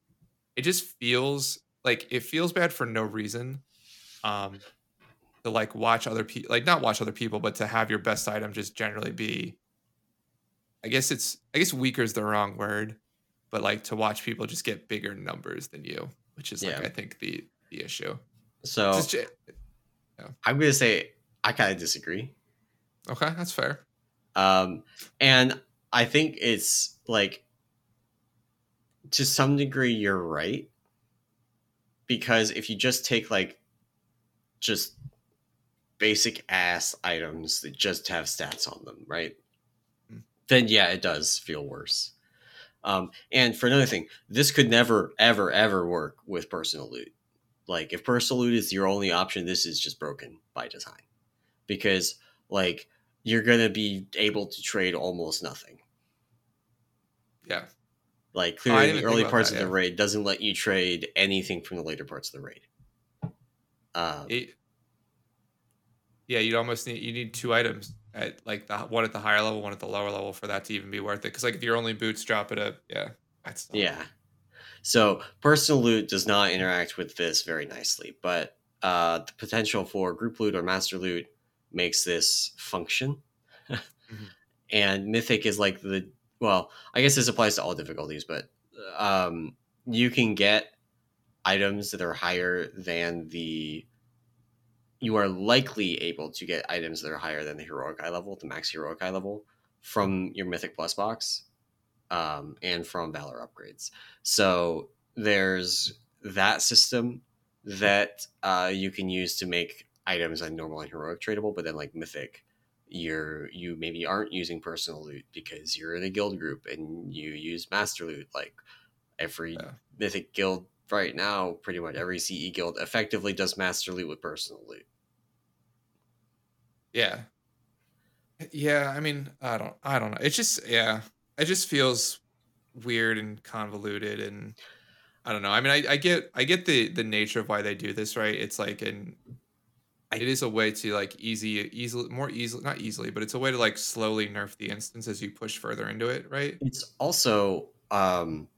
Speaker 2: it just feels like it feels bad for no reason. Um to like watch other people like not watch other people but to have your best item just generally be I guess it's I guess weaker is the wrong word but like to watch people just get bigger numbers than you, which is like yeah. I think the the issue.
Speaker 1: So just, yeah. I'm gonna say I kind of disagree.
Speaker 2: Okay, that's fair.
Speaker 1: Um, and I think it's like to some degree you're right because if you just take like just basic ass items that just have stats on them, right? Mm. Then yeah, it does feel worse. Um, and for another thing, this could never, ever, ever work with personal loot. Like if personal loot is your only option, this is just broken by design, because like you're gonna be able to trade almost nothing.
Speaker 2: Yeah.
Speaker 1: Like oh, clearly, oh, the early parts that, of yeah. the raid doesn't let you trade anything from the later parts of the raid.
Speaker 2: Um, it, yeah, you'd almost need you need two items at like the one at the higher level, one at the lower level for that to even be worth it. Because like if you're only boots drop it up, yeah, that's
Speaker 1: yeah. So personal loot does not interact with this very nicely, but uh, the potential for group loot or master loot makes this function. mm-hmm. And mythic is like the well, I guess this applies to all difficulties, but um, you can get items that are higher than the you are likely able to get items that are higher than the heroic eye level, the max heroic eye level, from your mythic plus box, um, and from valor upgrades. So there's that system that uh, you can use to make items on normal and heroic tradable, but then like mythic, you're you maybe aren't using personal loot because you're in a guild group and you use master loot. Like every yeah. mythic guild right now, pretty much every CE guild effectively does master loot with personal loot.
Speaker 2: Yeah. Yeah, I mean, I don't I don't know. It just yeah, it just feels weird and convoluted and I don't know. I mean, I, I get I get the the nature of why they do this, right? It's like an it is a way to like easy easily more easily not easily, but it's a way to like slowly nerf the instance as you push further into it, right?
Speaker 1: It's also um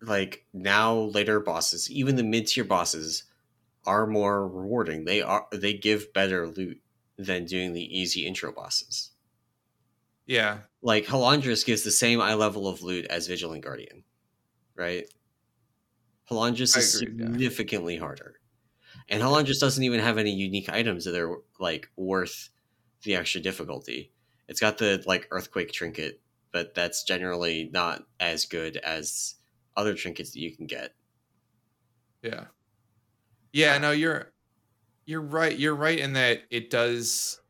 Speaker 1: like now later bosses, even the mid tier bosses are more rewarding. They are they give better loot than doing the easy intro bosses.
Speaker 2: Yeah.
Speaker 1: Like Halondrus gives the same eye level of loot as Vigilant Guardian, right? Halondrus is agree, significantly yeah. harder. And Halondrus doesn't even have any unique items that are like worth the extra difficulty. It's got the like earthquake trinket, but that's generally not as good as other trinkets that you can get.
Speaker 2: Yeah. Yeah, no, you're you're right. You're right in that it does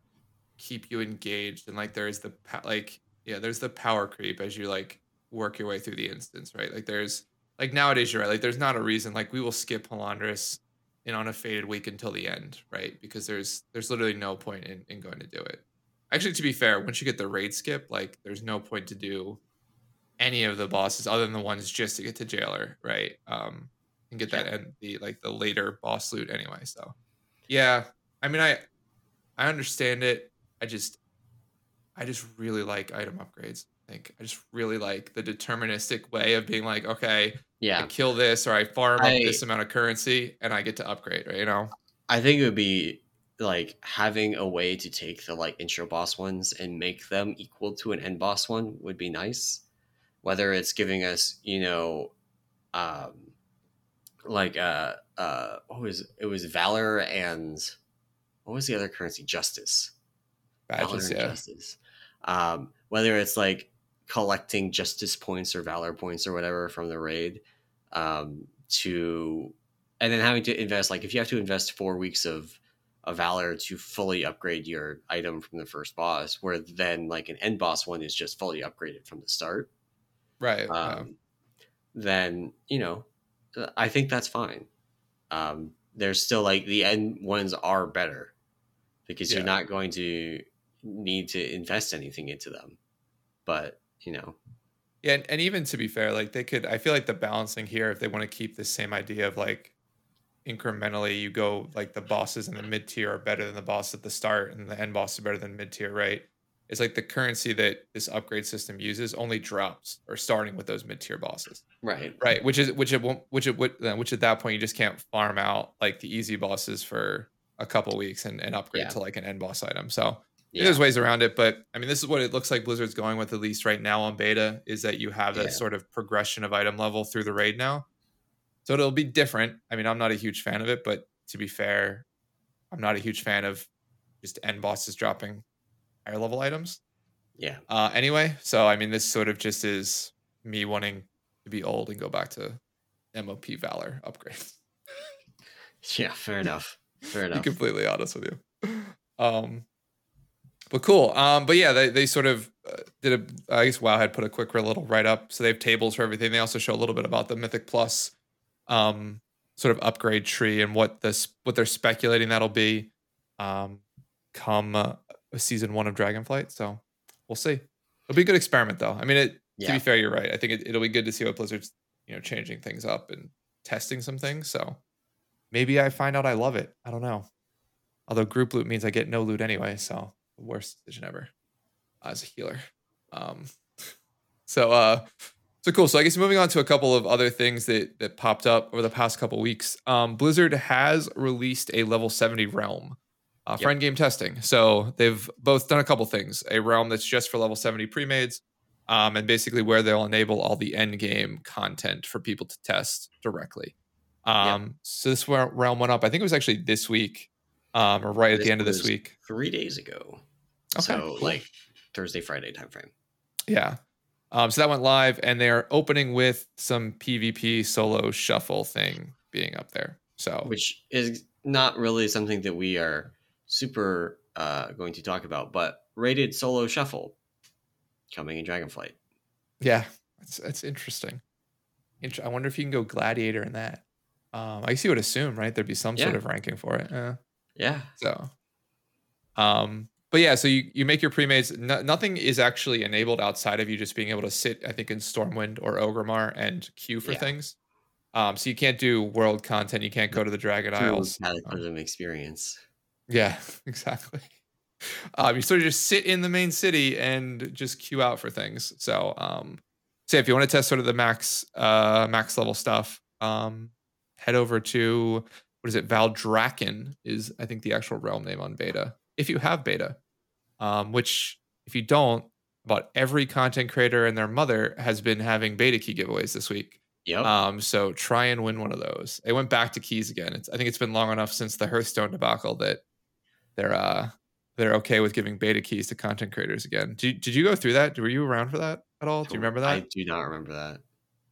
Speaker 2: keep you engaged, and like there's the like yeah, there's the power creep as you like work your way through the instance, right? Like there's like nowadays you're right. Like there's not a reason like we will skip Halondrus in on a Fated week until the end, right? Because there's there's literally no point in, in going to do it. Actually, to be fair, once you get the raid skip, like there's no point to do any of the bosses other than the ones just to get to jailer, right? Um, and get that and the like the later boss loot anyway. So yeah, I mean, I I understand it. I just I just really like item upgrades. I think I just really like the deterministic way of being like, okay,
Speaker 1: yeah,
Speaker 2: I kill this or I farm I, up this amount of currency and I get to upgrade, right? You know,
Speaker 1: I think it would be like having a way to take the like intro boss ones and make them equal to an end boss one would be nice. Whether it's giving us, you know, um, like uh uh what was it was valor and what was the other currency justice
Speaker 2: Badges, yeah. justice
Speaker 1: um whether it's like collecting justice points or valor points or whatever from the raid um to and then having to invest like if you have to invest four weeks of a valor to fully upgrade your item from the first boss, where then like an end boss one is just fully upgraded from the start.
Speaker 2: Right.
Speaker 1: Um, Then you know, I think that's fine. Um, there's still like the end ones are better because yeah. you're not going to need to invest anything into them. But you know,
Speaker 2: yeah, and, and even to be fair, like they could, I feel like the balancing here, if they want to keep the same idea of like incrementally you go like the bosses in the mid tier are better than the boss at the start and the end boss is better than mid tier right it's like the currency that this upgrade system uses only drops or starting with those mid tier bosses
Speaker 1: right
Speaker 2: right which is which it won't which it would which at that point you just can't farm out like the easy bosses for a couple weeks and, and upgrade yeah. to like an end boss item so yeah. there's ways around it but i mean this is what it looks like blizzard's going with at least right now on beta is that you have that yeah. sort of progression of item level through the raid now so it'll be different. I mean, I'm not a huge fan of it, but to be fair, I'm not a huge fan of just end bosses dropping higher level items.
Speaker 1: Yeah.
Speaker 2: Uh, anyway, so I mean, this sort of just is me wanting to be old and go back to MOP Valor upgrades.
Speaker 1: yeah, fair enough. Fair enough.
Speaker 2: be completely honest with you. Um, but cool. Um, but yeah, they, they sort of uh, did a. I guess Wowhead put a quick little write up, so they have tables for everything. They also show a little bit about the Mythic Plus um, sort of upgrade tree and what this what they're speculating that'll be um, come uh, season one of Dragonflight. So we'll see. It'll be a good experiment, though. I mean, it, yeah. to be fair, you're right. I think it, it'll be good to see what Blizzard's you know changing things up and testing some things. So maybe I find out I love it. I don't know. Although group loot means I get no loot anyway, so worst decision ever as a healer. Um, so uh, so cool. So I guess moving on to a couple of other things that that popped up over the past couple weeks. Um, Blizzard has released a level 70 realm uh, for yep. game testing. So they've both done a couple things. A realm that's just for level 70 pre-mades, um, and basically where they'll enable all the end game content for people to test directly. Um, yep. So this realm went up. I think it was actually this week, um, or right at this the end of this week.
Speaker 1: Three days ago. Okay, so cool. like Thursday, Friday timeframe.
Speaker 2: Yeah. Um, so that went live, and they're opening with some PvP solo shuffle thing being up there. So
Speaker 1: which is not really something that we are super uh, going to talk about, but rated solo shuffle coming in Dragonflight.
Speaker 2: Yeah, that's it's interesting. I wonder if you can go gladiator in that. Um, I guess you would assume, right? There'd be some yeah. sort of ranking for it.
Speaker 1: Yeah. Yeah.
Speaker 2: So, um, but yeah, so you, you make your pre-mades. No, nothing is actually enabled outside of you just being able to sit, I think, in Stormwind or Orgrimmar and queue for yeah. things. Um, so you can't do world content. You can't go to the Dragon Isles.
Speaker 1: Cataclysm um, experience.
Speaker 2: Yeah, exactly. Um, you sort of just sit in the main city and just queue out for things. So, um, say if you want to test sort of the max, uh, max level stuff, um, head over to what is it? Valdrakken is I think the actual realm name on beta. If you have beta, um, which if you don't, about every content creator and their mother has been having beta key giveaways this week.
Speaker 1: Yeah.
Speaker 2: Um, so try and win one of those. They went back to keys again. It's, I think it's been long enough since the Hearthstone debacle that they're uh they're okay with giving beta keys to content creators again. Did, did you go through that? Were you around for that at all? Do you remember that? I
Speaker 1: do not remember that.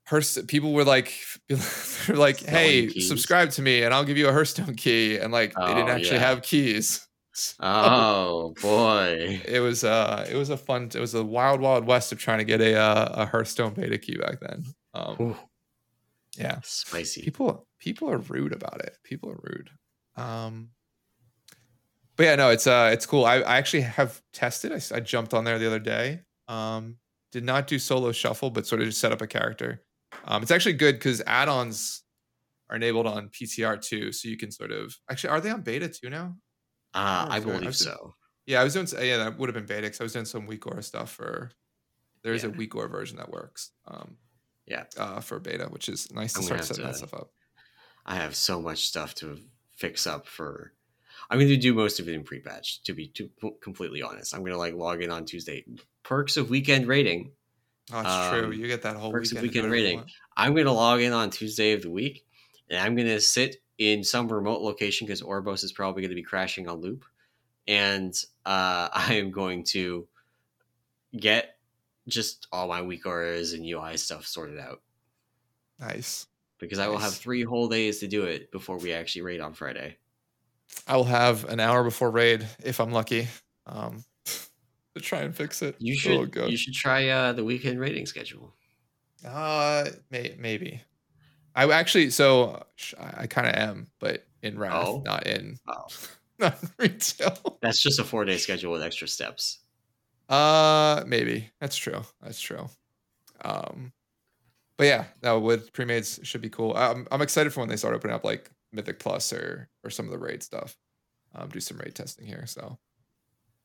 Speaker 2: Hearthstone, people were like, they're like, "Hey, subscribe to me, and I'll give you a Hearthstone key." And like, oh, they didn't oh, actually yeah. have keys.
Speaker 1: Oh boy!
Speaker 2: It was uh, it was a fun. It was a wild, wild west of trying to get a uh, a Hearthstone beta key back then. Um, yeah,
Speaker 1: spicy.
Speaker 2: People, people are rude about it. People are rude. Um, but yeah, no, it's uh, it's cool. I, I actually have tested. I, I jumped on there the other day. Um, did not do solo shuffle, but sort of just set up a character. Um, it's actually good because add-ons are enabled on PTR too, so you can sort of actually are they on beta too now?
Speaker 1: Uh, I believe I so.
Speaker 2: Yeah, I was doing. Yeah, that would have been beta because I was doing some WeakAura stuff for. There is yeah. a WeakAura version that works. Um,
Speaker 1: yeah.
Speaker 2: Uh, for beta, which is nice to start setting to, that stuff up.
Speaker 1: I have so much stuff to fix up for. I'm going to do most of it in pre-patch. To be too, completely honest, I'm going to like log in on Tuesday. Perks of weekend rating.
Speaker 2: Oh, that's um, true. You get that whole perks weekend, of weekend rating.
Speaker 1: I'm going to log in on Tuesday of the week, and I'm going to sit in some remote location because Oribos is probably going to be crashing on loop. And uh, I am going to get just all my weak auras and UI stuff sorted out.
Speaker 2: Nice.
Speaker 1: because I will have three whole days to do it before we actually raid on Friday.
Speaker 2: I will have an hour before raid if I'm lucky. Um, to try and fix it.
Speaker 1: You
Speaker 2: Oh,
Speaker 1: should
Speaker 2: God.
Speaker 1: you should try uh, the weekend raiding schedule.
Speaker 2: Uh, may, maybe. I actually, so I, I kind of am, but in Wrath,
Speaker 1: Oh.
Speaker 2: not in,
Speaker 1: Oh,
Speaker 2: not in retail.
Speaker 1: that's just a four day schedule with extra steps.
Speaker 2: Uh, maybe that's true. That's true. Um, but yeah, no, with pre-mades should be cool. I'm I'm excited for when they start opening up like Mythic Plus or or some of the raid stuff. Um, do some raid testing here. So,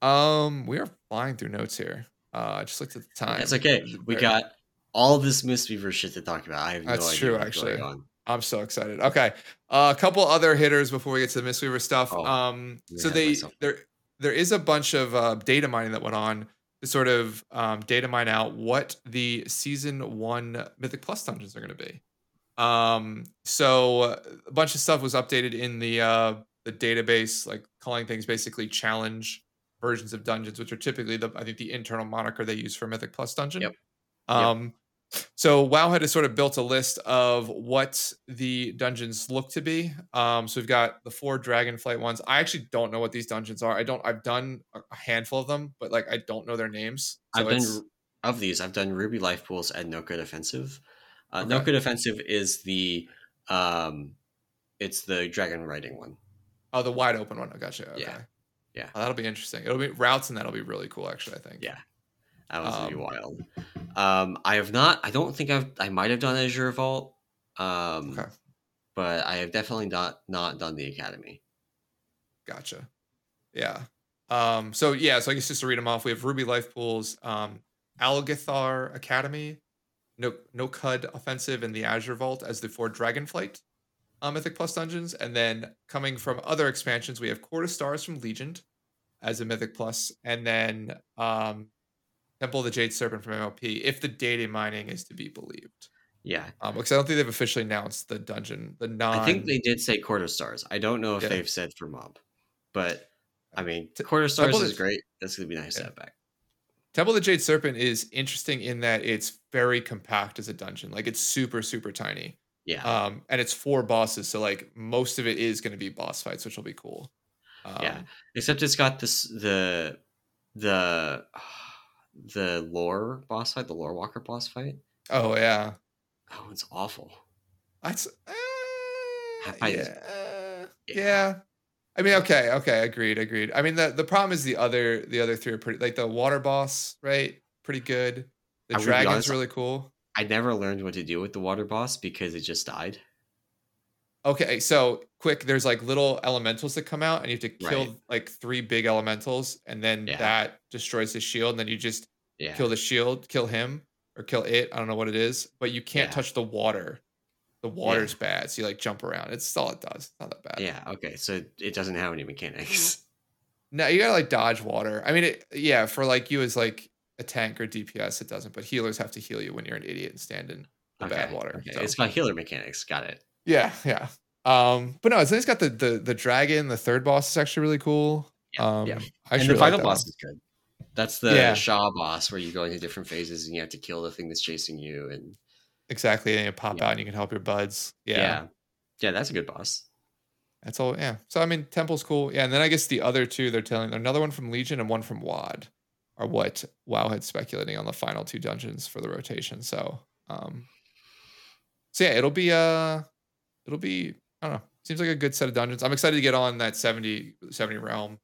Speaker 2: um, we are flying through notes here. Uh, I just looked at the time.
Speaker 1: It's okay. We got all this Mistweaver shit to talk about. I have no
Speaker 2: That's
Speaker 1: idea
Speaker 2: true,
Speaker 1: what's
Speaker 2: actually.
Speaker 1: going on.
Speaker 2: I'm so excited. Okay, uh, a couple other hitters before we get to the Mistweaver stuff.
Speaker 1: Oh,
Speaker 2: um,
Speaker 1: I'm
Speaker 2: so they
Speaker 1: myself.
Speaker 2: there there is a bunch of uh, data mining that went on to sort of um, data mine out what the season one Mythic Plus dungeons are going to be. Um, so a bunch of stuff was updated in the uh, the database, like calling things basically challenge versions of dungeons, which are typically the I think the internal moniker they use for Mythic Plus dungeon.
Speaker 1: Yep.
Speaker 2: Um, so Wowhead has sort of built a list of what the dungeons look to be. Um, so we've got the four Dragonflight ones. I actually don't know what these dungeons are. I don't. I've done a a handful of them, but like I don't know their names. So
Speaker 1: I've done of these. I've done Ruby Life Pools and Nokhud Offensive. Uh,
Speaker 2: Okay.
Speaker 1: Good Offensive is the um, it's the dragon riding one.
Speaker 2: oh the wide open one. I gotcha. Okay.
Speaker 1: Yeah. Yeah.
Speaker 2: Oh, that'll be interesting. It'll be routes and that'll be really cool. Actually, I think.
Speaker 1: Yeah. That was gonna be
Speaker 2: Um,
Speaker 1: wild. Um, I have not. I don't think I've. I might have done Azure Vault. Um,
Speaker 2: Okay.
Speaker 1: but I have definitely not not done the Academy.
Speaker 2: Gotcha. Yeah. Um, so yeah, so I guess just to read them off, we have Ruby Life Pools, um, Algeth'ar Academy, No Nokhud Offensive, in the Azure Vault as the four Dragonflight uh, Mythic Plus dungeons. And then coming from other expansions, we have Court of Stars from Legion as a Mythic Plus, and then um, Temple of the Jade Serpent from MLP, if the data mining is to be believed.
Speaker 1: Yeah,
Speaker 2: Um, because I don't think they've officially announced the dungeon, the non.
Speaker 1: I think they did say Court of Stars. I don't know if
Speaker 2: Yeah.
Speaker 1: they've said for MoP, but I mean,
Speaker 2: Court
Speaker 1: of Stars
Speaker 2: Temple
Speaker 1: is
Speaker 2: is-
Speaker 1: great. That's gonna be nice to have back.
Speaker 2: Temple of the Jade Serpent is interesting in that it's very compact as a dungeon. Like it's super, super tiny.
Speaker 1: Yeah,
Speaker 2: Um, and it's four bosses, so like most of it is going to be boss fights, which will be cool. Um,
Speaker 1: Yeah. except it's got this the the the lore boss fight, the lore walker boss fight.
Speaker 2: Oh yeah.
Speaker 1: Oh, it's awful.
Speaker 2: That's uh,
Speaker 1: I-
Speaker 2: yeah.
Speaker 1: yeah.
Speaker 2: yeah. I mean, okay, okay, agreed, agreed. I mean, the the problem is the other the other three are pretty like the water boss, right? Pretty good. The
Speaker 1: I
Speaker 2: dragon's
Speaker 1: honest,
Speaker 2: really cool.
Speaker 1: I never learned what to do with the water boss because it just died.
Speaker 2: Okay, so quick, there's like little elementals that come out, and you have to kill
Speaker 1: Right.
Speaker 2: like three big elementals, and then
Speaker 1: Yeah.
Speaker 2: that destroys the shield, and then you just
Speaker 1: Yeah,
Speaker 2: kill the shield, kill him, or kill it. I don't know what it is, but you can't
Speaker 1: Yeah.
Speaker 2: touch the water. The water's bad, so you like jump around. It's all it does. It's not that bad.
Speaker 1: yeah. Okay, so it doesn't have any mechanics.
Speaker 2: No, you gotta like dodge water. I mean, it, yeah, for like you as like a tank or DPS, it doesn't. But healers have to heal you when you're an idiot and stand in the
Speaker 1: Okay,
Speaker 2: bad water.
Speaker 1: okay.
Speaker 2: so.
Speaker 1: It's got healer mechanics. Got it.
Speaker 2: Yeah, yeah. Um, but no, it's, it's got the the the dragon. The third boss is actually really cool.
Speaker 1: Yeah,
Speaker 2: um,
Speaker 1: yeah.
Speaker 2: I
Speaker 1: and the
Speaker 2: like
Speaker 1: final
Speaker 2: that
Speaker 1: boss
Speaker 2: one.
Speaker 1: is good. That's the
Speaker 2: Yeah.
Speaker 1: Sha boss where you go into different phases and you have to kill the thing that's chasing you. And
Speaker 2: exactly, and you pop
Speaker 1: Yeah.
Speaker 2: out and you can help your buds. Yeah,
Speaker 1: yeah, yeah, that's a good boss.
Speaker 2: that's all. Yeah. So I mean, Temple's cool. Yeah, and then I guess the other two they're telling another one from Legion and one from WoD are what Wowhead speculating on the final two dungeons for the rotation. So, um, so yeah, it'll be uh, it'll be I don't know. Seems like a good set of dungeons. I'm excited to get on that 70, 70 realm.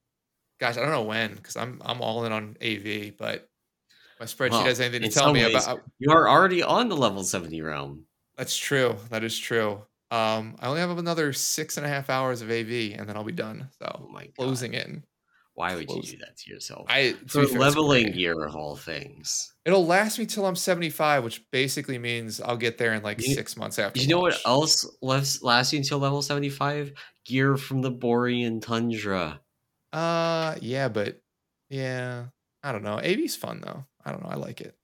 Speaker 2: Gosh, I don't know when because I'm I'm all in on AV, but my spreadsheet
Speaker 1: Well,
Speaker 2: has anything to tell me
Speaker 1: ways-
Speaker 2: about.
Speaker 1: You are already on the level 70 realm.
Speaker 2: That's true. That is true. Um, I only have another six and a half hours of AV, and then I'll be done.
Speaker 1: Oh
Speaker 2: So
Speaker 1: my
Speaker 2: closing in.
Speaker 1: Why would you do that to yourself?
Speaker 2: I
Speaker 1: For
Speaker 2: be
Speaker 1: leveling gear of all things.
Speaker 2: It'll last me till I'm 75, which basically means I'll get there in like
Speaker 1: You-
Speaker 2: six months after.
Speaker 1: You know what else lasts, lasts you until level 75? Gear from the Borean Tundra.
Speaker 2: Uh, yeah, but yeah, I don't know. AV's fun though. I don't know. I like it.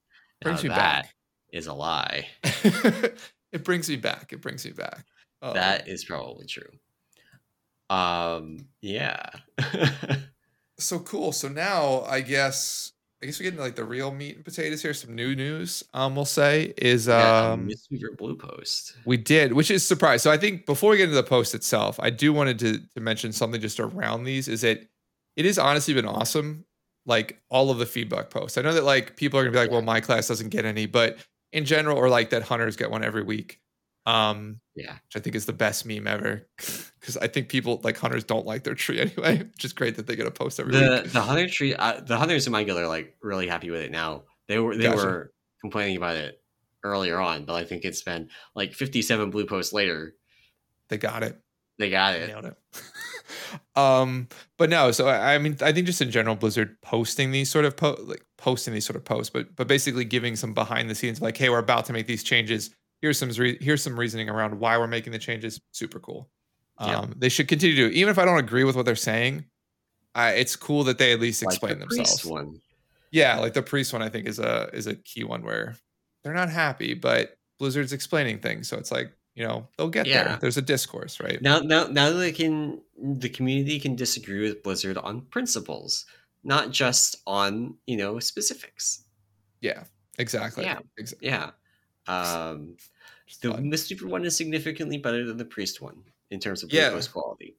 Speaker 2: Brings
Speaker 1: Now
Speaker 2: me
Speaker 1: that is a lie.
Speaker 2: it brings me back. It brings me back. Um,
Speaker 1: that is probably true. Um, yeah.
Speaker 2: so cool. So now I guess I guess we get into like the real meat and potatoes here. Some new news, um, we'll say is
Speaker 1: Yeah,
Speaker 2: um,
Speaker 1: Mistweaver Blue Post.
Speaker 2: we did, which is surprise. So I think before we get into the post itself, I do wanted to to mention something just around these. Is that it has honestly been awesome. Like all of the feedback posts. I know that like people are gonna be like, well, my class doesn't get any, but in general, or like that hunters get one every week. Um,
Speaker 1: Yeah.
Speaker 2: which I think is the best meme ever. Because I think people like hunters don't like their tree anyway, which is great that they get a post every
Speaker 1: The
Speaker 2: week.
Speaker 1: the hunter tree, uh, the hunters in my guild are like really happy with it now. They were they
Speaker 2: Gotcha.
Speaker 1: were complaining about it earlier on, but I think it's been like 57 blue posts later.
Speaker 2: They got it.
Speaker 1: They got it.
Speaker 2: Nailed it. um, but no, so I, I mean, I think just in general, Blizzard posting these sort of po- like posting these sort of posts, but but basically giving some behind the scenes, like, hey, we're about to make these changes. Here's some re- here's some reasoning around why we're making the changes. Super cool. Um,
Speaker 1: Yeah.
Speaker 2: they should continue to, even if I don't agree with what they're saying. I, it's cool that they at least
Speaker 1: Like
Speaker 2: explain
Speaker 1: the
Speaker 2: themselves.
Speaker 1: one.
Speaker 2: Yeah, like the priest one, I think is a is a key one where they're not happy, but Blizzard's explaining things, so it's like you know they'll get
Speaker 1: Yeah.
Speaker 2: there. There's a discourse, right?
Speaker 1: Now, now, now they can, the community can disagree with Blizzard on principles, not just on you know specifics.
Speaker 2: Yeah, exactly.
Speaker 1: Yeah.
Speaker 2: Ex-
Speaker 1: Yeah, um,
Speaker 2: just
Speaker 1: the
Speaker 2: fun.
Speaker 1: Mistweaver one is significantly better than the priest one in terms of
Speaker 2: Yeah.
Speaker 1: post quality.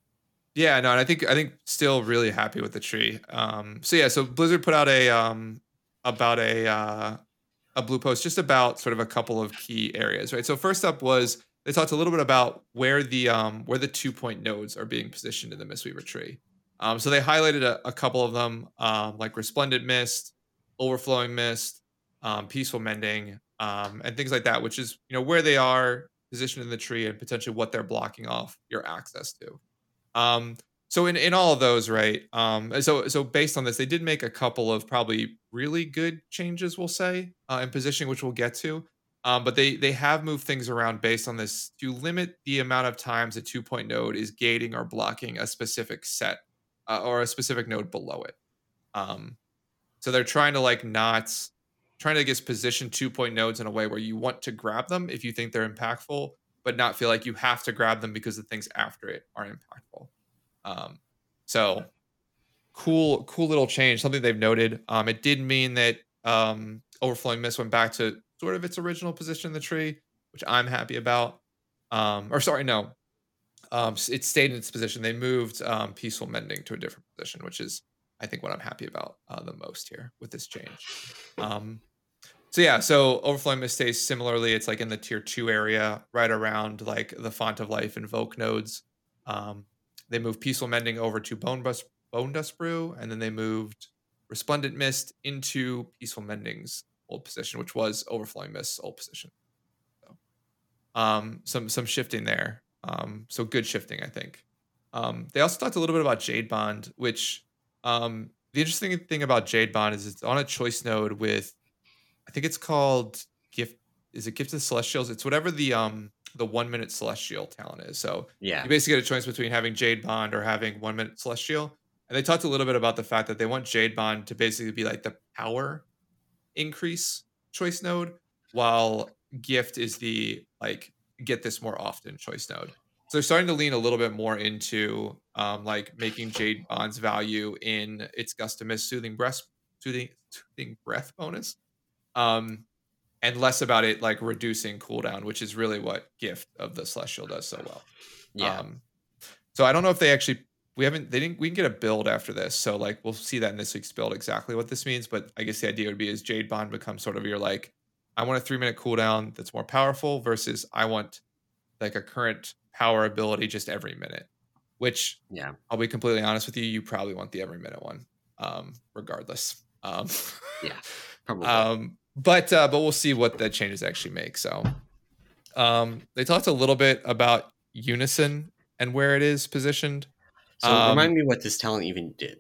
Speaker 2: Yeah, no, and I think I think still really happy with the tree. Um, so yeah, so Blizzard put out a um about a uh, a blue post just about sort of a couple of key areas, right? So first up was they talked a little bit about where the um where the two point nodes are being positioned in the Mistweaver tree. Um, so they highlighted a, a couple of them, um, like resplendent mist, overflowing mist, um, peaceful mending, um, and things like that, which is you know where they are positioned in the tree and potentially what they're blocking off your access to. Um, so in, in all of those, right? So so based on this, they did make a couple of probably really good changes, we'll say, uh, in positioning, which we'll get to. Um, but they they have moved things around based on this to limit the amount of times a two point node is gating or blocking a specific set uh, or a specific node below it. Um, so they're trying to like not trying to just position two point nodes in a way where you want to grab them if you think they're impactful, but not feel like you have to grab them because the things after it are impactful. Um, so cool, cool little change. Something they've noted. Um, it did mean that um, overflowing mist went back to sort of its original position in the tree, which I'm happy about. Um, or sorry, no, um, it stayed in its position. They moved um, peaceful mending to a different position, which is I think what I'm happy about uh, the most here with this change. Um, so yeah, so overflowing mist stays similarly. It's like in the tier two area, right around like the font of life and Voke nodes. Um, they moved peaceful mending over to bone dust, bone dust brew, and then they moved resplendent mist into peaceful mending's old position, which was overflowing mist's old position. So, um, some some shifting there. Um, so good shifting, I think. Um, they also talked a little bit about Jade Bond, which um, the interesting thing about Jade Bond is it's on a choice node with, I think it's called gift. Is it gift of the celestials? It's whatever the um the one minute celestial talent is. So
Speaker 1: Yeah,
Speaker 2: you basically get a choice between having Jade Bond or having one minute celestial. And they talked a little bit about the fact that they want Jade Bond to basically be like the power increase choice node, while gift is the like get this more often choice node. So they're starting to lean a little bit more into um, like making Jade Bond's value in its Gust of Mists soothing breath soothing, soothing breath bonus. Um, and less about it like reducing cooldown, which is really what gift of the celestial does so well.
Speaker 1: yeah.
Speaker 2: Um, so I don't know if they actually we haven't they didn't we can get a build after this. So like we'll see that in this week's build exactly what this means. But I guess the idea would be is Jade Bond becomes sort of your like I want a three minute cooldown that's more powerful versus I want like a current power ability just every minute. Which
Speaker 1: yeah.
Speaker 2: I'll be completely honest with you, you probably want the every minute one, um, regardless. Um,
Speaker 1: Yeah, Probably.
Speaker 2: um, but uh, but we'll see what the changes actually make. So, um, they talked a little bit about Unison and where it is positioned.
Speaker 1: So
Speaker 2: um,
Speaker 1: remind me what this talent even did.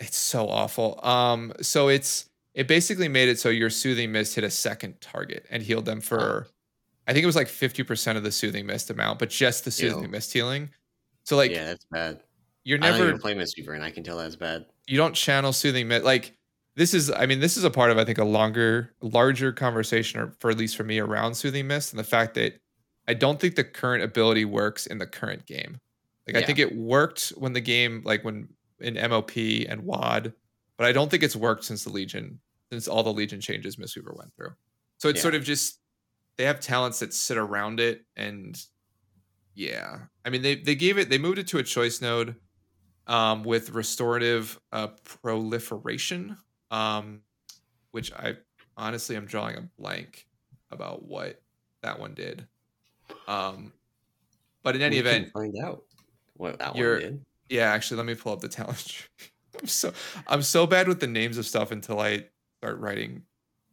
Speaker 2: It's so awful. Um, so it's it basically made it so your soothing mist hit a second target and healed them for, I think it was like fifty percent of the soothing mist amount, but just the soothing
Speaker 1: Ew.
Speaker 2: mist healing. So like
Speaker 1: yeah, that's bad.
Speaker 2: you're
Speaker 1: I
Speaker 2: never
Speaker 1: even play Mistweaver, and I can tell that's bad.
Speaker 2: you don't channel soothing mist like this is i mean this is a part of i think a longer larger conversation or for at least for me around soothing mist and the fact that i don't think the current ability works in the current game like i think it worked when the game like when in mop and WoD but i don't think it's worked since the legion since all the Legion changes Mistweaver went through. So it's yeah. sort of just they have talents that sit around it, and yeah, I mean they they gave it they moved it to a choice node um, with restorative uh, proliferation, um, which I honestly I'm drawing a blank about what that one did. Um, but in any we event,
Speaker 1: find out what that one did.
Speaker 2: Yeah, actually, let me pull up the talent tree. I'm so I'm so bad with the names of stuff until I start writing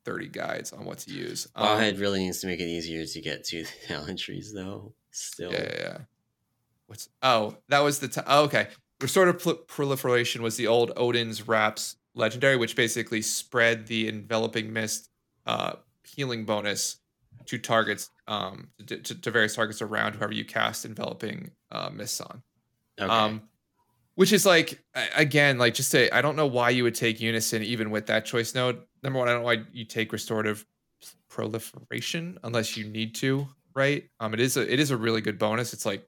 Speaker 2: 30 guides on what to use.
Speaker 1: Um, Wowhead really needs to make it easier to get to the talent trees, though. Still,
Speaker 2: yeah, yeah. What's oh that was the t- oh, okay. Restorative pl- proliferation was the old Odin's Wraps legendary, which basically spread the enveloping mist uh, healing bonus to targets um to, to, to, various targets around whoever you cast enveloping uh, mists on. Okay. Um, which is like again like just say I don't know why you would take unison even with that choice node. Number one, I don't know why you take restorative proliferation unless you need to, right? Um, it is a it is a really good bonus. It's like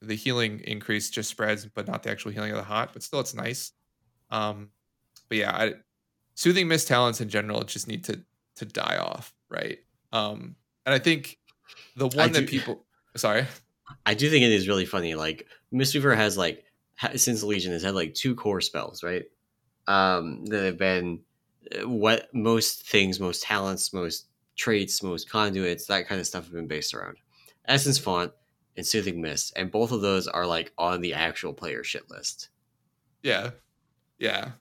Speaker 2: the healing increase just spreads, but not the actual healing of the hot. But still, it's nice. Um, but yeah, I, soothing mist talents in general just need to to die off, right? Um, and I think the one that people sorry,
Speaker 1: I do think it is really funny. Like Mistweaver has like since Legion has had like two core spells, right? Um, that have been uh, what most things, most talents, most traits, most conduits, that kind of stuff have been based around. Essence Font and Soothing Mist, and both of those are like on the actual player shit list.
Speaker 2: Yeah, yeah.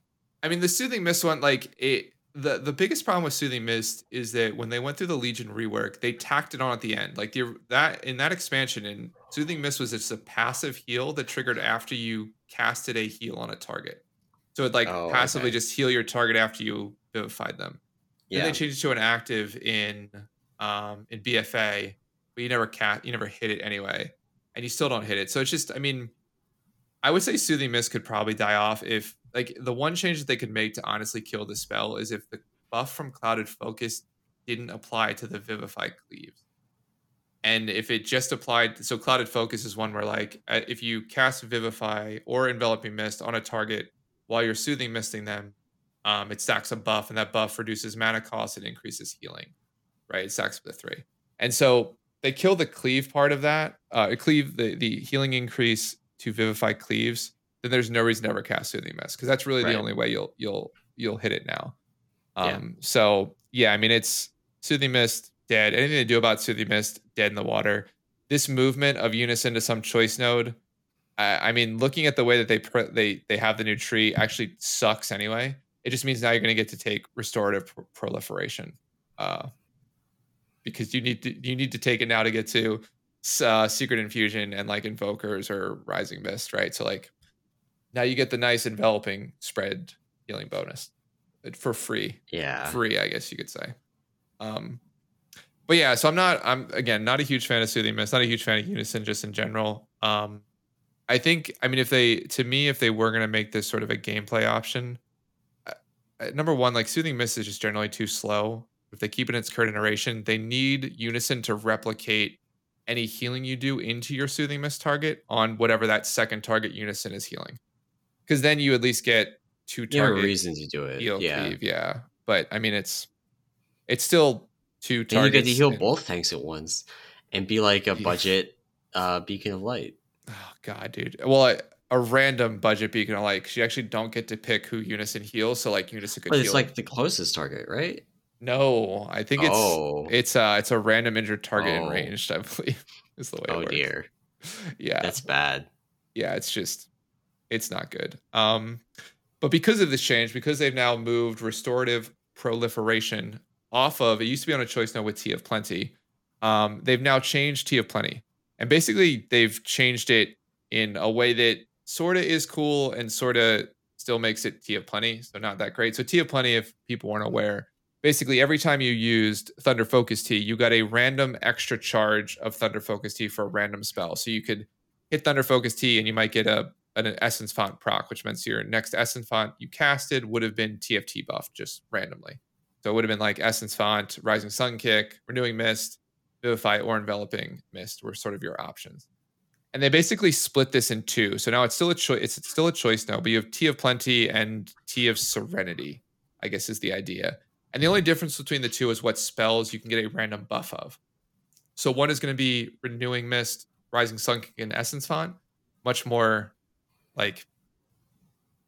Speaker 2: I mean, the Soothing Mist one, like it. The, the biggest problem with Soothing Mist is that when they went through the Legion rework, they tacked it on at the end. Like the that in that expansion in Soothing Mist was just a passive heal that triggered after you casted a heal on a target. So it like oh, passively okay. just heal your target after you vivified them. Yeah. Then they changed it to an active in um in BFA but you never cat you never hit it anyway, and you still don't hit it. So it's just, I mean, I would say Soothing Mist could probably die off if like the one change that they could make to honestly kill the spell is if the buff from Clouded Focus didn't apply to the Vivify Cleaves. And if it just applied, so Clouded Focus is one where, like, uh, if you cast Vivify or Enveloping Mist on a target while you're Soothing Misting them, um, it stacks a buff, and that buff reduces mana cost and increases healing, right? It stacks with a three. And so they kill the cleave part of that. Uh, cleave the the healing increase to vivify cleaves. Then there's no reason to ever cast soothing mist because that's really right. the only way you'll you'll you'll hit it now. Um, yeah. So yeah, I mean it's soothing mist dead. Anything to do about soothing mist dead in the water. This movement of unison to some choice node. I, I mean, looking at the way that they pr- they they have the new tree actually sucks anyway. It just means now you're going to get to take restorative pr- proliferation. Uh, because you need to you need to take it now to get to uh, secret infusion and like invokers or rising mist, right? So like now you get the nice enveloping spread healing bonus for free.
Speaker 1: Yeah,
Speaker 2: free, I guess you could say. Um, but yeah, so I'm not. I'm again not a huge fan of soothing mist. Not a huge fan of unison just in general. Um, I think. I mean, if they to me, if they were gonna make this sort of a gameplay option, uh, uh number one, like soothing mist is just generally too slow if they keep it in its current iteration, they need Unison to replicate any healing you do into your Soothing Mist target on whatever that second target Unison is healing. Because then you at least get two target
Speaker 1: reasons to do it. Heal yeah. Cleave,
Speaker 2: yeah. But I mean, it's it's still two targets.
Speaker 1: And you get to heal and, both tanks at once and be like a budget uh, beacon of light.
Speaker 2: Oh god, dude. Well, I, a random budget beacon of light because you actually don't get to pick who Unison heals. So like Unison could.
Speaker 1: But
Speaker 2: it's
Speaker 1: like the closest target, right?
Speaker 2: No, I think it's oh. it's uh it's a random injured target oh. in range. I believe is the way. Oh dear. Yeah,
Speaker 1: that's bad.
Speaker 2: Yeah, it's just it's not good. Um, but because of this change, because they've now moved restorative proliferation off of it used to be on a choice node with Tea of Plenty. Um, they've now changed Tea of Plenty, and basically they've changed it in a way that sort of is cool and sort of still makes it Tea of Plenty. So not that great. So Tea of Plenty, if people weren't aware, basically every time you used Thunder Focus Tea, you got a random extra charge of Thunder Focus Tea for a random spell. So you could hit Thunder Focus Tea and you might get a an Essence Font proc, which meant your next Essence Font you casted would have been TFT buff just randomly. So it would have been like Essence Font, Rising Sun Kick, Renewing Mist, Vivify, or Enveloping Mist were sort of your options. And they basically split this in two. So now it's still a choice. It's still a choice now, but you have Tea of Plenty and Tea of Serenity. I guess is the idea. And the only difference between the two is what spells you can get a random buff of. So one is going to be Renewing Mist, Rising Sun kick, and Essence Font, much more like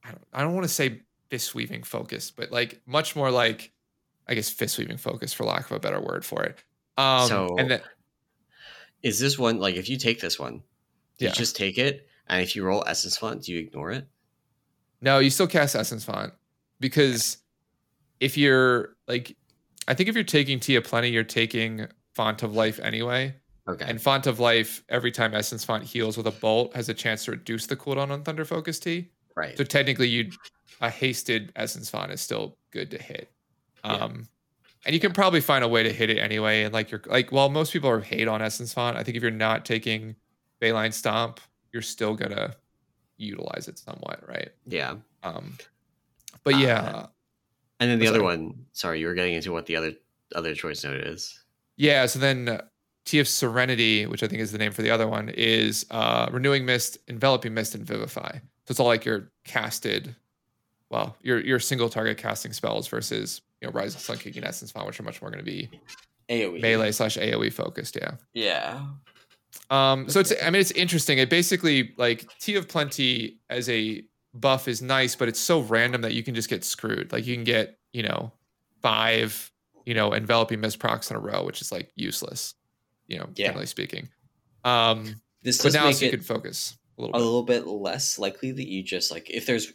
Speaker 2: I don't I don't want to say fist weaving focus, but like much more like I guess fist weaving focus for lack of a better word for it. Um
Speaker 1: So-
Speaker 2: and then
Speaker 1: Is this one like if you take this one, you just take it, and if you roll Essence Font, do you ignore it?
Speaker 2: No, you still cast Essence Font because if you're like, I think if you're taking Tea of Plenty, you're taking Font of Life anyway.
Speaker 1: Okay.
Speaker 2: And Font of Life, every time Essence Font heals with a bolt, has a chance to reduce the cooldown on Thunder Focus Tea.
Speaker 1: right.
Speaker 2: So technically, you a hasted Essence Font is still good to hit.
Speaker 1: Yeah.
Speaker 2: Um, and you can probably find a way to hit it anyway. And like you're like, while most people are hate on Essence Font, I think if you're not taking Faeline Stomp, you're still gonna utilize it somewhat, right?
Speaker 1: yeah.
Speaker 2: Um, but
Speaker 1: Uh,
Speaker 2: yeah,
Speaker 1: And then the other
Speaker 2: sorry.
Speaker 1: one. Sorry, you were getting into what the other other choice note is.
Speaker 2: yeah. So then uh, TF Serenity, which I think is the name for the other one, is uh, Renewing Mist, Enveloping Mist, and Vivify. So it's all like your casted, well, your your single target casting spells versus you know Rising Sun Kick and Essence Font, which are much more going to be
Speaker 1: AOE.
Speaker 2: melee slash AOE focused. Yeah.
Speaker 1: Yeah.
Speaker 2: Um, so it's I mean it's interesting. It basically like Tea of Plenty as a buff is nice, but it's so random that you can just get screwed. Like you can get, you know, five, you know, enveloping mist procs in a row, which is like useless, you know,
Speaker 1: Yeah.
Speaker 2: generally speaking. Um,
Speaker 1: This
Speaker 2: but now so you can focus a little
Speaker 1: a
Speaker 2: bit.
Speaker 1: little bit less likely that you just like if there's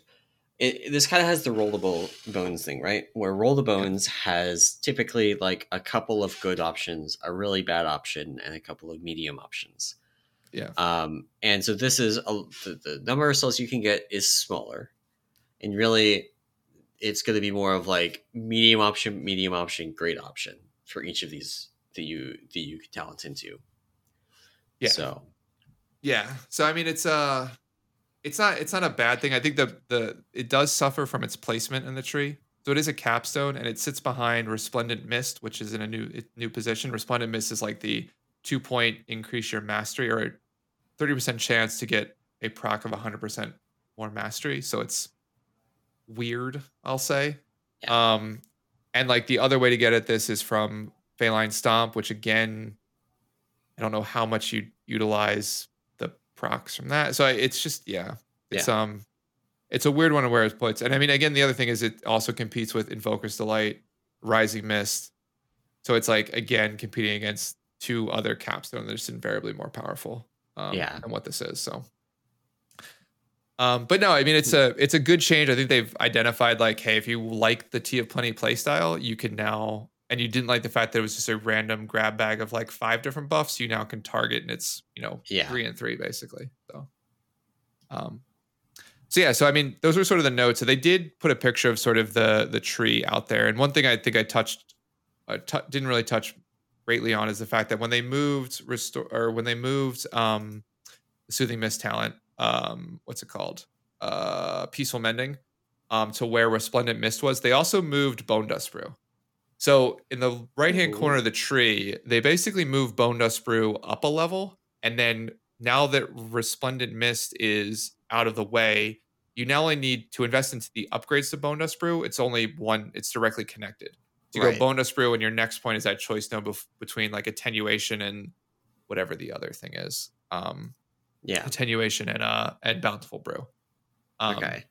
Speaker 1: it, this kind of has the roll the bo- bones thing right where roll the bones has typically like a couple of good options a really bad option and a couple of medium options
Speaker 2: Yeah.
Speaker 1: um and so this is a, the, the number of cells you can get is smaller and really it's going to be more of like medium option medium option great option for each of these that you that you can talent into
Speaker 2: Yeah.
Speaker 1: so
Speaker 2: Yeah. So I mean it's uh it's not it's not a bad thing. I think the the it does suffer from its placement in the tree. So it is a capstone and it sits behind Resplendent Mist, which is in a new new position. Resplendent Mist is like the two point increase your mastery or a 30% chance to get a proc of 100% more mastery. So it's weird, I'll say. Um and like the other way to get at this is from Faeline Stomp, which again I don't know how much you utilize the procs from that. So it's just yeah, it's um, it's a weird one to where it puts. And I mean, again, the other thing is it also competes with Invoker's Delight, Rising Mist. So it's like again competing against two other capstone that are just invariably more powerful. Um,
Speaker 1: Yeah.
Speaker 2: than what this is. So. Um, but no, I mean it's a it's a good change. I think they've identified like, hey, if you like the Tea of Plenty playstyle, you can now and you didn't like the fact that it was just a random grab bag of like five different buffs, you now can target and it's you know
Speaker 1: Yeah.
Speaker 2: three and three basically. So, um, so yeah, so I mean those were sort of the notes. So they did put a picture of sort of the the tree out there, and one thing I think I touched, uh, t- didn't really touch greatly on is the fact that when they moved restore or when they moved um, soothing mist talent, um, what's it called, uh, peaceful mending, um, to where resplendent mist was, they also moved bone dust brew. So in the right hand corner of the tree, they basically move Bone Dust Brew up a level. And then now that Resplendent Mist is out of the way, you now only need to invest into the upgrades to Bone Dust Brew. It's only one, it's directly connected. So you
Speaker 1: Right.
Speaker 2: go Bone Dust Brew, and your next point is that choice node bef- between like attenuation and whatever the other thing is. Um,
Speaker 1: yeah
Speaker 2: attenuation and uh and bountiful brew. Um,
Speaker 1: okay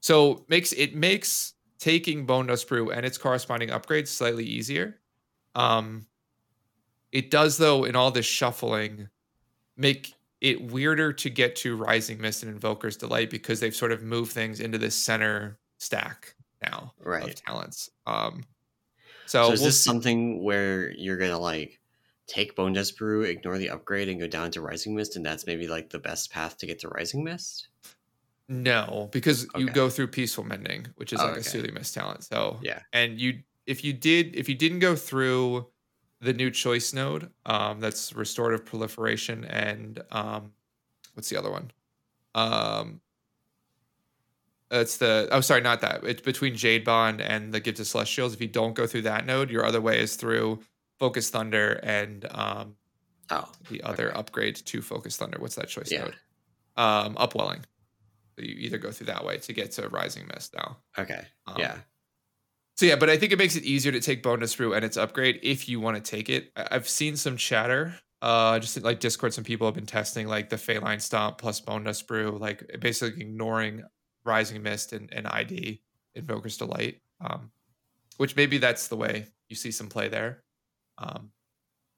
Speaker 2: so makes it makes taking Bone Dust Brew and its corresponding upgrades slightly easier. Um, it does though in all this shuffling make it weirder to get to Rising Mist and Invoker's Delight because they've sort of moved things into this center stack now of talents. Um, so,
Speaker 1: So, is
Speaker 2: we'll
Speaker 1: this
Speaker 2: see-
Speaker 1: something where you're gonna like take Bone Dust Brew, ignore the upgrade, and go down to Rising Mist, and that's maybe like the best path to get to Rising Mist?
Speaker 2: No, because you go through peaceful mending, which is
Speaker 1: Oh,
Speaker 2: like a
Speaker 1: okay.
Speaker 2: soothing mist talent. So
Speaker 1: Yeah.
Speaker 2: and you if you did if you didn't go through the new choice node, um, that's restorative proliferation and um, what's the other one? Um, it's the oh sorry not that it's between Jade Bond and the Gift of Celestials. If you don't go through that node, your other way is through Focus Thunder and um,
Speaker 1: Oh,
Speaker 2: the other
Speaker 1: Okay.
Speaker 2: upgrade to Focus Thunder. What's that choice
Speaker 1: Yeah.
Speaker 2: node? Um, Upwelling. So you either go through that way to get to Rising Mist now.
Speaker 1: okay.
Speaker 2: Um,
Speaker 1: yeah.
Speaker 2: So yeah, but I think it makes it easier to take Bone Dust Brew and its upgrade if you want to take it. I've seen some chatter, uh, just like Discord, some people have been testing like the Faeline Stomp plus Bone Dust Brew, like basically ignoring Rising Mist and, and ID Invoker's Delight. Um, which maybe that's the way you see some play there. Um,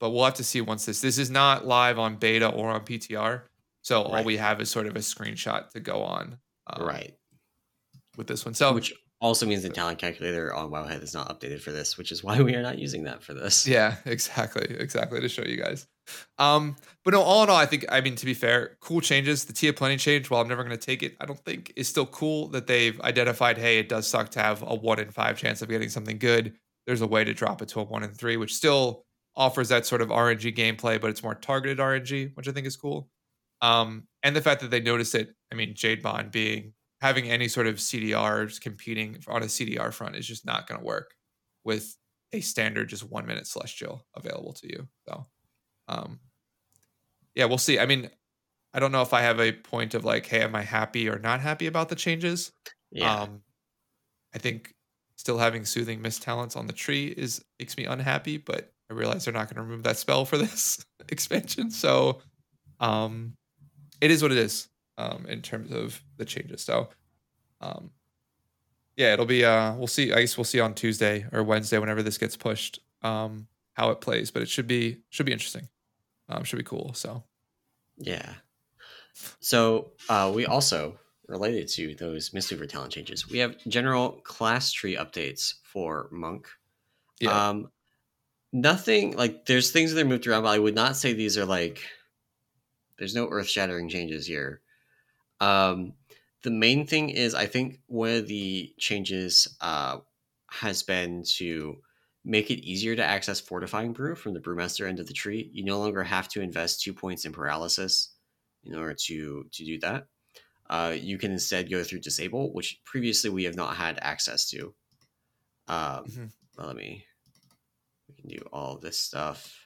Speaker 2: but we'll have to see once this this is not live on beta or on PTR. So right. all we have is sort of a screenshot to go on.
Speaker 1: Um, right.
Speaker 2: With this one. So
Speaker 1: which also means the talent calculator on Wowhead is not updated for this, which is why we are not using that for this.
Speaker 2: Yeah, exactly. Exactly to show you guys. Um, but no, all in all, I think I mean to be fair, cool changes. The Tea of Plenty change, while I'm never gonna take it, I don't think is still cool that they've identified, hey, it does suck to have a one in five chance of getting something good. There's a way to drop it to a one in three, which still offers that sort of RNG gameplay, but it's more targeted RNG, which I think is cool. Um, and the fact that they noticed it, I mean, Jade Bond being having any sort of CDRs competing on a CDR front is just not going to work with a standard just one minute celestial available to you. So, um, yeah, we'll see. I mean, I don't know if I have a point of like, hey, am I happy or not happy about the changes?
Speaker 1: Yeah. Um,
Speaker 2: I think still having soothing mist talents on the tree is makes me unhappy, but I realize they're not going to remove that spell for this expansion. So, um, it is what it is um, in terms of the changes. So, um, yeah, it'll be. Uh, we'll see. I guess we'll see on Tuesday or Wednesday whenever this gets pushed. Um, how it plays, but it should be should be interesting. Um, should be cool. So,
Speaker 1: yeah. So uh, we also related to those Mistweaver talent changes. We have general class tree updates for Monk. Yeah. Um, nothing like there's things that are moved around, but I would not say these are like. There's no earth shattering changes here. Um, the main thing is, I think one of the changes uh, has been to make it easier to access fortifying brew from the brewmaster end of the tree. You no longer have to invest two points in paralysis in order to to do that. Uh, you can instead go through disable, which previously we have not had access to. Um, mm-hmm. well, let me. We can do all this stuff.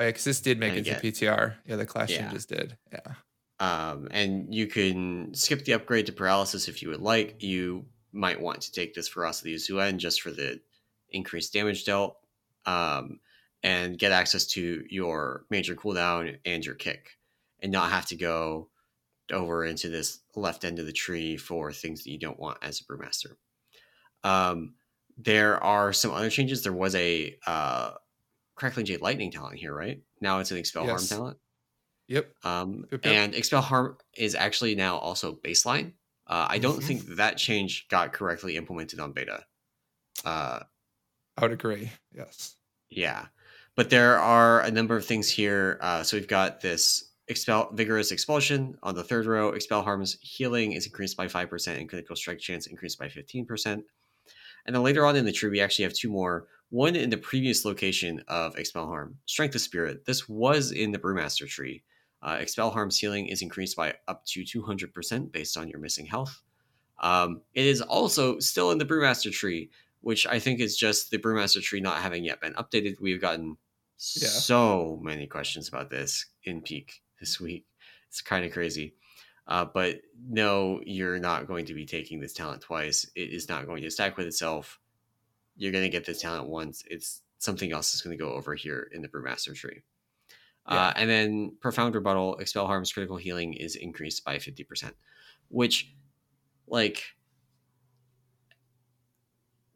Speaker 2: Oh, yeah, because this did make it to PTR. Yeah, the class yeah. changes did. Yeah.
Speaker 1: Um, and you can skip the upgrade to paralysis if you would like. You might want to take this Ferocity of Xuen just for the increased damage dealt, um, and get access to your major cooldown and your kick, and not have to go over into this left end of the tree for things that you don't want as a brewmaster. Um, there are some other changes. There was a uh, Crackling Jade Lightning talent here, right? Now it's an Expel yes. Harm talent.
Speaker 2: Yep.
Speaker 1: Um, yep, yep. And Expel Harm is actually now also baseline. Uh, I don't mm-hmm. think that change got correctly implemented on beta. Uh,
Speaker 2: I would agree. Yes.
Speaker 1: Yeah. But there are a number of things here. Uh, so we've got this expel vigorous expulsion on the third row. Expel harm's healing is increased by 5% and critical strike chance increased by 15%. And then later on in the tree, we actually have two more. One in the previous location of Expel Harm, Strength of Spirit. This was in the Brewmaster tree. Uh, expel harm's healing is increased by up to 200% based on your missing health. Um, it is also still in the Brewmaster tree, which I think is just the Brewmaster tree not having yet been updated. We've gotten yeah. so many questions about this in peak this week. It's kind of crazy. Uh, but no, you're not going to be taking this talent twice. It is not going to stack with itself. You're going to get this talent once. It's something else is going to go over here in the Brewmaster tree. Yeah. Uh, and then profound rebuttal, expel harm's critical healing is increased by 50%, which, like,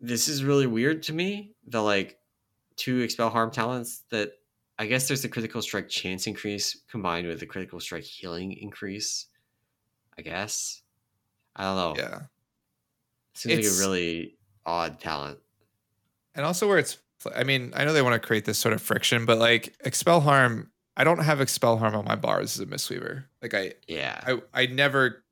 Speaker 1: this is really weird to me. The like two expel harm talents that I guess there's a critical strike chance increase combined with the critical strike healing increase. I guess. I don't know.
Speaker 2: Yeah.
Speaker 1: Seems it's, like a really odd talent.
Speaker 2: And also where it's I mean, I know they want to create this sort of friction, but like expel harm I don't have expel harm on my bars as a Mistweaver. Like I
Speaker 1: yeah.
Speaker 2: I I never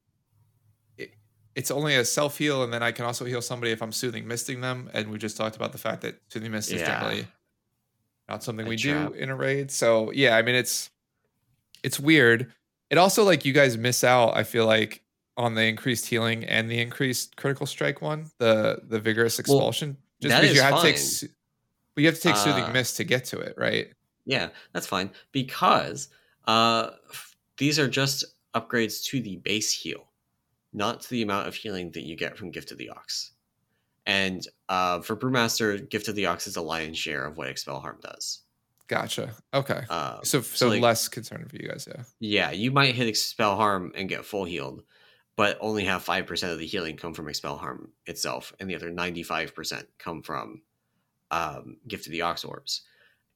Speaker 2: it, it's only a self heal and then I can also heal somebody if I'm soothing misting them. And we just talked about the fact that soothing mist yeah. is generally not something a we trap. do in a raid. So yeah, I mean it's it's weird. It also like you guys miss out, I feel like, on the increased healing and the increased critical strike one, the the vigorous expulsion. Well,
Speaker 1: just because you have fine. to take
Speaker 2: but you have to take soothing uh, mist to get to it, right?
Speaker 1: Yeah, that's fine because uh, these are just upgrades to the base heal, not to the amount of healing that you get from Gift of the Ox. And uh, for Brewmaster, Gift of the Ox is a lion's share of what Expel Harm does.
Speaker 2: Gotcha. Okay. Uh, so so, so like, less concern for you guys, yeah.
Speaker 1: Yeah, you might hit Expel Harm and get full healed, but only have five percent of the healing come from Expel Harm itself, and the other ninety five percent come from um, Gift of the Ox orbs.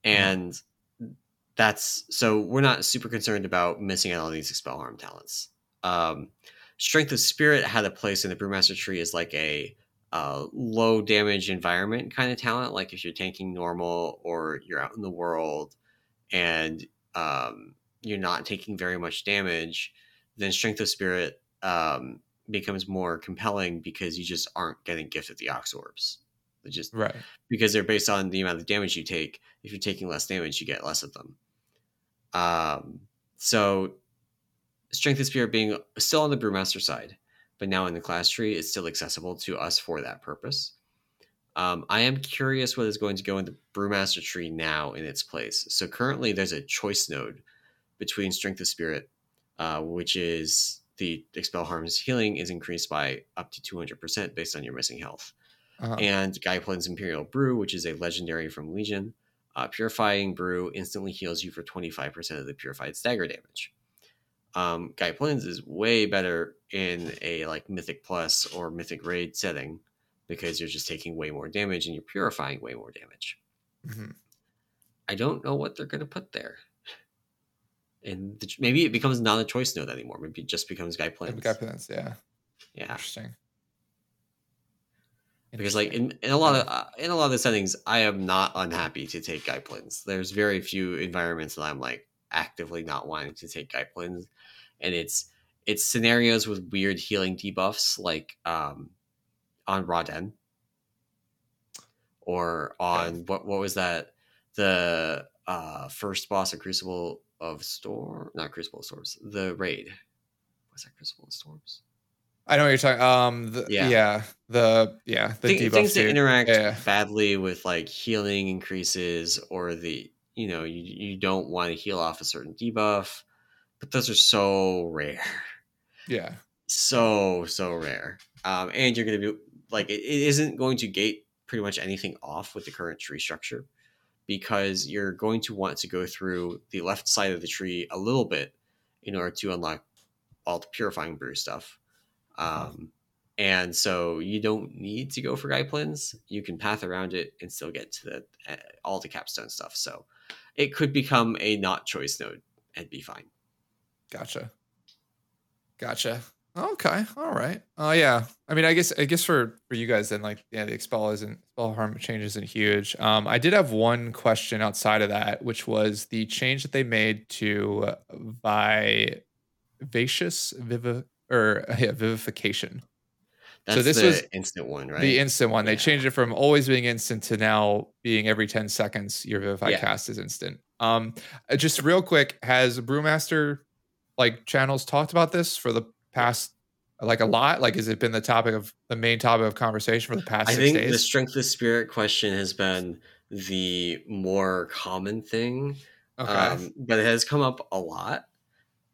Speaker 1: Mm-hmm. And mm-hmm. that's so we're not super concerned about missing out on these Expel Harm talents. Um, Strength of Spirit had a place in the Brewmaster tree as like a uh, low damage environment kind of talent. Like if you're tanking normal or you're out in the world and um, you're not taking very much damage, then Strength of Spirit um, becomes more compelling because you just aren't getting gifted the Ox Orbs. They just
Speaker 2: right
Speaker 1: because they're based on the amount of damage you take. If you're taking less damage, you get less of them. Um, so Strength of Spirit being still on the Brewmaster side but now in the class tree, it's still accessible to us for that purpose. Um, I am curious what is going to go in the Brewmaster tree now in its place. So currently, there's a choice node between Strength of Spirit, uh, which is the Expel Harm's healing is increased by up to 200% based on your missing health. Uh-huh. And Gai Plin's Imperial Brew, which is a legendary from Legion. Uh, Purifying Brew instantly heals you for 25% of the purified stagger damage um, Gai Plins is way better in a like Mythic Plus or Mythic Raid setting because you're just taking way more damage and you're purifying way more damage. Mm-hmm. I don't know what they're going to put there. And the, maybe it becomes not a choice node anymore. Maybe it just becomes Gai Plins.
Speaker 2: Gai Plins, yeah.
Speaker 1: Yeah.
Speaker 2: Interesting.
Speaker 1: Because like in, in a lot of uh, in a lot of the settings, I am not unhappy to take Gai Plins. There's very few environments that I'm like actively not wanting to take Gai Plins and it's it's scenarios with weird healing debuffs like um, on Ra-Den or on what what was that the uh, first boss of Crucible of Storm not Crucible of Storms the raid was that Crucible of Storms
Speaker 2: I know what you're talking. Um, the, yeah. yeah, the yeah the
Speaker 1: Th- things that interact yeah. badly with like healing increases or the you know you you don't want to heal off a certain debuff but those are so rare.
Speaker 2: Yeah.
Speaker 1: So so rare. Um, and you're to be like it, it isn't going to gate pretty much anything off with the current tree structure because you're going to want to go through the left side of the tree a little bit in order to unlock all the purifying brew stuff. Um, and so you don't need to go for Gai Plins. You can path around it and still get to the uh, all the capstone stuff. So it could become a not choice node and be fine.
Speaker 2: Gotcha. Gotcha. Okay. All right. Oh uh, yeah. I mean, I guess I guess for for you guys then, like, yeah, the expel isn't expel harm change isn't huge. Um, I did have one question outside of that, which was the change that they made to vivacious vivi or yeah, vivification.
Speaker 1: That's so this was instant one, right?
Speaker 2: The instant one. Yeah. They changed it from always being instant to now being every 10 seconds your vivify yeah. cast is instant. Um, uh, just real quick, has Brewmaster like channels talked about this for the past like a lot? Like, has it been the topic of the main topic of conversation for the past? I think days?
Speaker 1: the strength of spirit question has been the more common thing, okay. um, but it has come up a lot.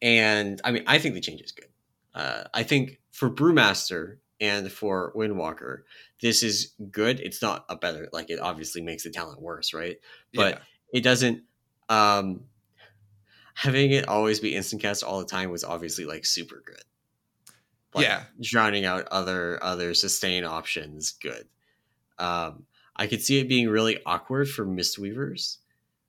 Speaker 1: And I mean, I think the change is good. Uh, I think for Brewmaster and for Windwalker, this is good. It's not a better, like it obviously makes the talent worse, right? But yeah. it doesn't. Um, having it always be instant cast all the time was obviously like super good.
Speaker 2: Like, yeah,
Speaker 1: drowning out other other sustain options, good. Um, I could see it being really awkward for Mistweavers,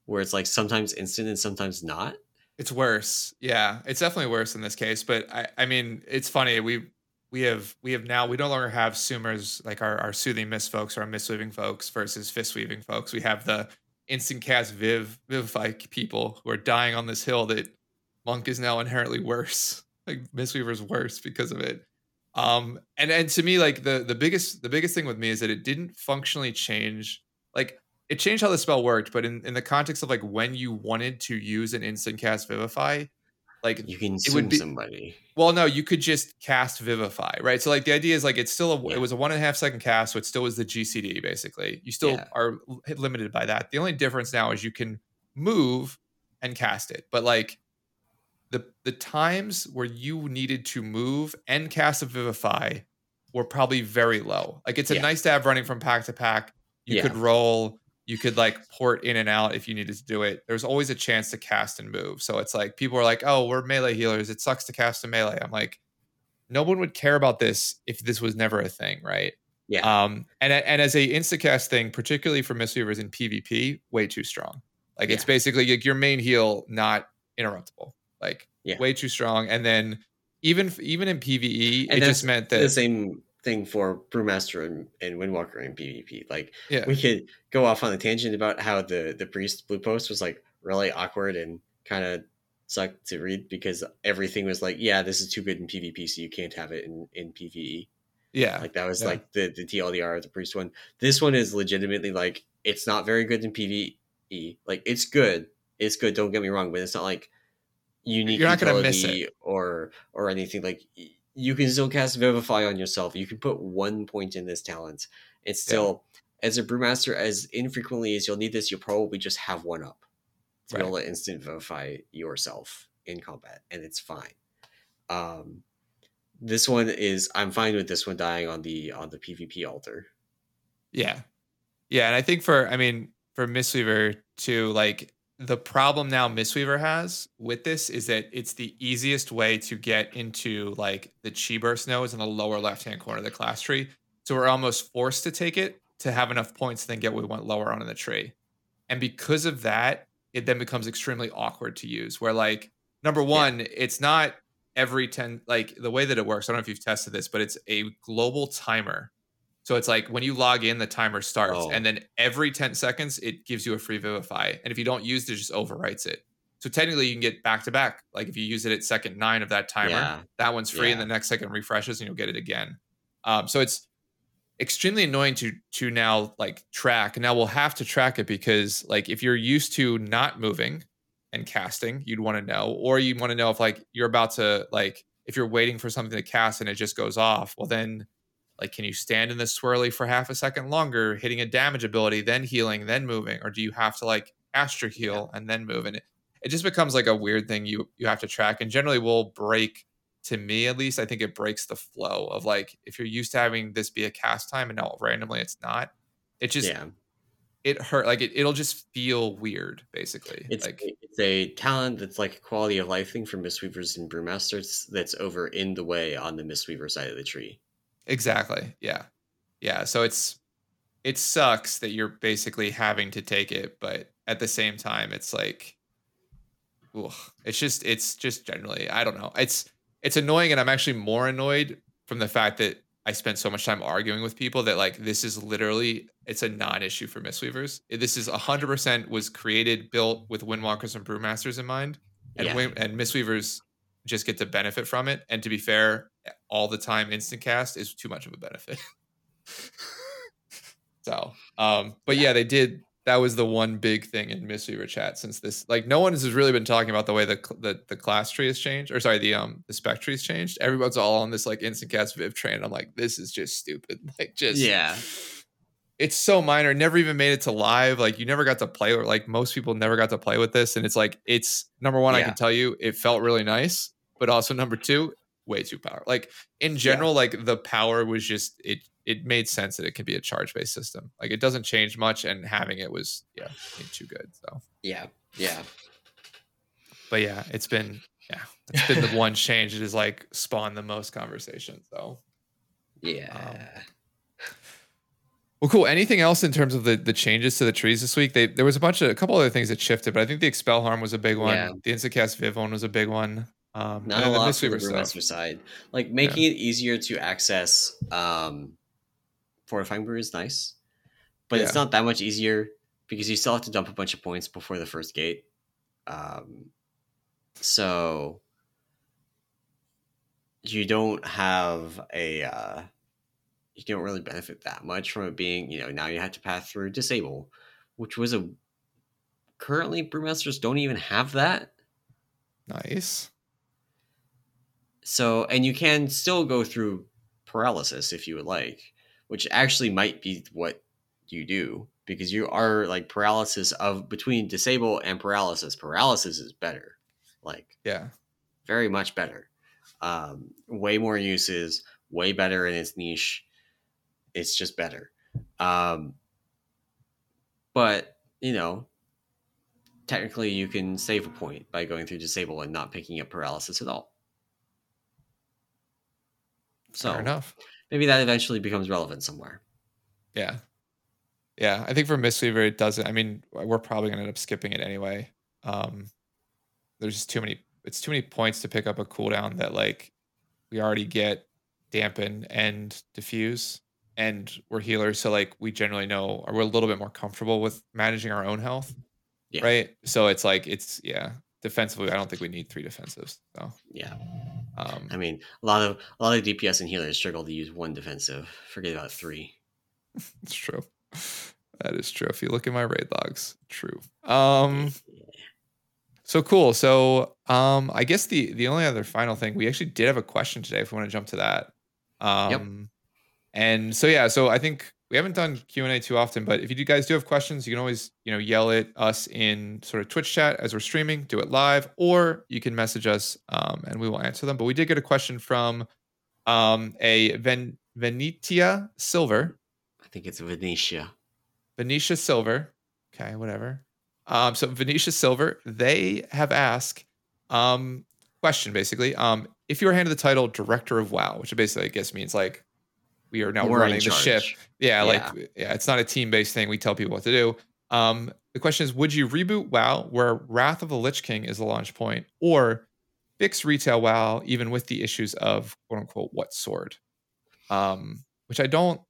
Speaker 1: where it's like sometimes instant and sometimes not.
Speaker 2: It's worse. Yeah, it's definitely worse in this case. But I, I mean, it's funny. We we have we have now we no longer have Summers like our, our soothing mist folks or our mist weaving folks versus fist weaving folks. We have the instant cast Viv Vivify people who are dying on this hill that Monk is now inherently worse. Like Mistweaver's worse because of it. Um, and and to me, like the the biggest the biggest thing with me is that it didn't functionally change. Like it changed how the spell worked, but in in the context of like when you wanted to use an instant cast Vivify, like
Speaker 1: you can it would be, somebody.
Speaker 2: Well, no, you could just cast Vivify, right? So like the idea is like it's still a yeah. it was a one and a half second cast, so it still was the GCD basically. You still yeah. are limited by that. The only difference now is you can move and cast it, but like the the times where you needed to move and cast a Vivify were probably very low. Like it's a
Speaker 1: Yeah.
Speaker 2: nice to have running from pack to pack. You
Speaker 1: Yeah.
Speaker 2: could roll, you could like port in and out if you needed to do it. There's always a chance to cast and move. So it's like people are like, oh, we're melee healers. It sucks to cast a melee. I'm like, no one would care about this if this was never a thing, right?
Speaker 1: Yeah.
Speaker 2: Um, and and as a instacast thing, particularly for Mistweavers in PvP, way too strong. Like it's basically like your main heal not interruptible. Like
Speaker 1: Yeah.
Speaker 2: way too strong. And then even even in PVE,
Speaker 1: And
Speaker 2: it just meant
Speaker 1: the same thing for Brewmaster and, and Windwalker in PvP. Like
Speaker 2: yeah,
Speaker 1: we could go off on a tangent about how the the priest blue post was like really awkward and kind of sucked to read because everything was like, yeah, this is too good in PvP, so you can't have it in in PvE.
Speaker 2: yeah,
Speaker 1: Like that was
Speaker 2: Yeah.
Speaker 1: like the the TLDR of the priest one. This one is legitimately like it's not very good in PvE. Like it's good, it's good. Don't get me wrong, but it's not like unique
Speaker 2: You're not gonna miss
Speaker 1: utility or or anything. Like you can still cast Vivify on yourself. You can put one point in this talent. It's still as a brewmaster, as infrequently as you'll need this, you'll probably just have one up to be able to instant vivify yourself in combat, and it's fine. Um, this one is I'm fine with this one dying on the on the PvP altar.
Speaker 2: yeah, yeah. And I think for I mean for Mistweaver too, like the problem now Mistweaver has with this is that it's the easiest way to get into like the chi burst nodes in the lower left hand corner of the class tree. So we're almost forced to take it to have enough points to then get what we want lower on in the tree. And because of that, it then becomes extremely awkward to use. Where like number one, it's not every 10 like the way that it works. I don't know if you've tested this, but it's a global timer. So it's like when you log in, the timer starts,
Speaker 1: Oh.
Speaker 2: and then every 10 seconds it gives you a free vivify. And if you don't use it, it just overwrites it. So technically you can get back to back. Like if you use it at second nine of that timer,
Speaker 1: Yeah.
Speaker 2: that one's free, and the next second refreshes and you'll get it again. Um, so it's extremely annoying to to now like track. Now we'll have to track it because like if you're used to not moving and casting, you'd want to know, or you'd want to know if like you're about to like if you're waiting for something to cast and it just goes off. Well then like can you stand in the swirly for half a second longer, hitting a damage ability, then healing, then moving, or do you have to like astro heal and then move? And it, it just becomes like a weird thing you you have to track. And generally will break to me at least, I think it breaks the flow of like if you're used to having this be a cast time and now randomly it's not, it just
Speaker 1: yeah,
Speaker 2: it hurt like it, it'll just feel weird basically.
Speaker 1: it's
Speaker 2: like
Speaker 1: it's a talent that's like a quality of life thing for Mistweavers and Brewmasters that's over in the way on the Mistweaver side of the tree.
Speaker 2: Exactly. Yeah. Yeah. So it's it sucks that you're basically having to take it, but at the same time, it's like, ugh, it's just it's just generally I don't know. It's it's annoying, and I'm actually more annoyed from the fact that I spent so much time arguing with people that like this is literally it's a non-issue for Mistweavers. This is 100% was created, built with Windwalkers and Brewmasters in mind, and
Speaker 1: Yeah.
Speaker 2: Win- and Mistweavers just get to benefit from it. And to be fair, all the time instant cast is too much of a benefit. so, um, but yeah. they did. That was the one big thing in Mistweaver chat since this. Like, no one has really been talking about the way the the, the class tree has changed, or sorry, the um the spec tree has changed. Everyone's all on this like instant cast Viv train. I'm like, this is just stupid. Like, just
Speaker 1: Yeah,
Speaker 2: it's so minor. Never even made it to live. Like you never got to play or like most people never got to play with this. And it's like it's number one, I can tell you, it felt really nice. But also number two, way too power. Like in general, like the power was just it it made sense that it could be a charge based system. Like it doesn't change much, and having it was yeah, too good. So
Speaker 1: yeah, yeah.
Speaker 2: but yeah, it's been yeah, it's been the one change that has like spawned the most conversation. So um,
Speaker 1: Yeah.
Speaker 2: Well, cool. Anything else in terms of the the changes to the trees this week? They there was a bunch of a couple other things that shifted, but I think the expel harm was a big one.
Speaker 1: Yeah.
Speaker 2: The instacast viv one was a big one. Um,
Speaker 1: Not a lot for the Brewmaster side. Like making it easier to access um, fortifying brew is nice, but it's not that much easier because you still have to dump a bunch of points before the first gate. Um, so you don't have a uh, you don't really benefit that much from it being you know now you have to pass through disable, which was a currently brewmasters don't even have that.
Speaker 2: Nice.
Speaker 1: So, and you can still go through paralysis if you would like, which actually might be what you do because you are like paralysis of between disable and paralysis. Paralysis is better, like
Speaker 2: Yeah.
Speaker 1: very much better. Um, way more uses, way better in its niche. It's just better. Um, but you know, technically, you can save a point by going through disable and not picking up paralysis at all. So
Speaker 2: Fair enough.
Speaker 1: Maybe that eventually becomes relevant somewhere.
Speaker 2: Yeah. Yeah, I think for Mistweaver it doesn't. I mean, we're probably gonna end up skipping it anyway. Um, there's just too many. It's too many points to pick up a cooldown that like we already get dampen and diffuse, and we're healers, so like we generally know, or we're a little bit more comfortable with managing our own health, yeah. right? So it's like it's yeah. Defensively, I don't think we need three defensives. So
Speaker 1: yeah. Um, I mean, a lot of a lot of DPS and healers struggle to use one defensive. Forget about three.
Speaker 2: it's true. That is true. If you look at my raid logs, true. Um, so cool. So um, I guess the the only other final thing we actually did have a question today. If we want to jump to that. Um, yep. And so yeah, so I think we haven't done Q and A too often, but if you guys do have questions, you can always you know yell at us in sort of Twitch chat as we're streaming. Do it live, or you can message us um, and we will answer them. But we did get a question from um, a Ven- Venitia Silver i
Speaker 1: think it's Venetia.
Speaker 2: Venetia Silver. Okay, whatever. Um, so Venetia Silver, they have asked um question basically. Um, if you were handed the title Director of WoW, which basically I guess means like we are now We're running the ship. Yeah, yeah, like yeah, it's not a team-based thing. We tell people what to do. Um, the question is, would you reboot WoW where Wrath of the Lich King is the launch point, or fix retail WoW even with the issues of quote unquote what sword? Um, which I don't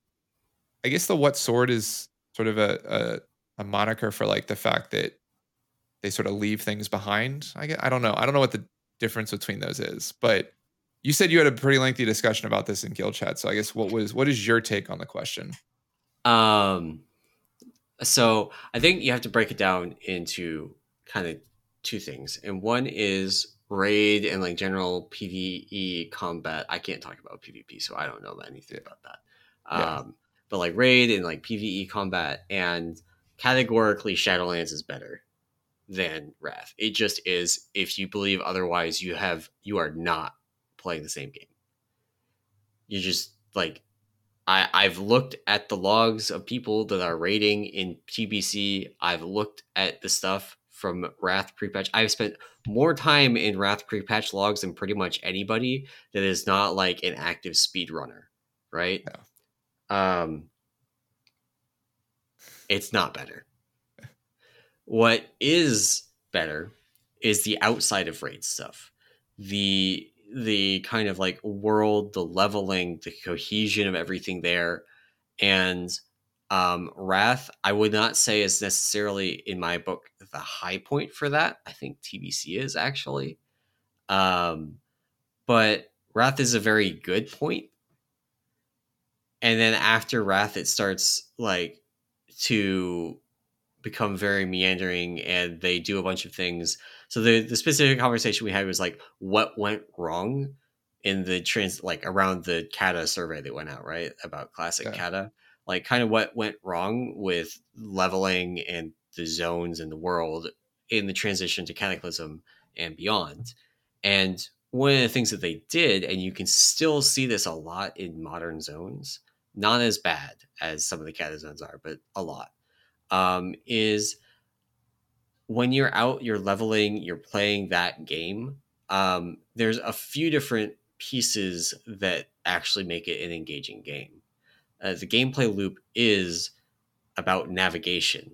Speaker 2: I guess the what sword is sort of a, a, a moniker for like the fact that they sort of leave things behind. I guess, I don't know. I don't know what the difference between those is, but you said you had a pretty lengthy discussion about this in guild chat. So I guess what was what is your take on the question?
Speaker 1: Um so I think you have to break it down into kind of two things. And one is raid and like general PvE combat. I can't talk about PvP, so I don't know anything about that. Yeah. Um but like raid and like PVE combat and categorically Shadowlands is better than Wrath. It just is. If you believe otherwise, you have you are not playing the same game. You just like I I've looked at the logs of people that are raiding in TBC. I've looked at the stuff from Wrath pre-patch. I've spent more time in Wrath pre-patch logs than pretty much anybody that is not like an active speedrunner, right? Yeah um, it's not better. What is better is the outside of raid stuff. The the kind of like world, the leveling, the cohesion of everything there. And um, Wrath, I would not say is necessarily in my book the high point for that. I think TBC is actually. Um, but Wrath is a very good point. point and then after wrath it starts like to become very meandering and they do a bunch of things so the the specific conversation we had was like what went wrong in the trans like around the kata survey that went out right? About classic yeah. kata like kind of what went wrong with leveling and the zones in the world in the transition to cataclysm and beyond. And one of the things that they did and you can still see this a lot in modern zones not as bad as some of the Cata zones are, but a lot, um, is when you're out, you're leveling, you're playing that game. Um, there's a few different pieces that actually make it an engaging game. Uh, the gameplay loop is about navigation,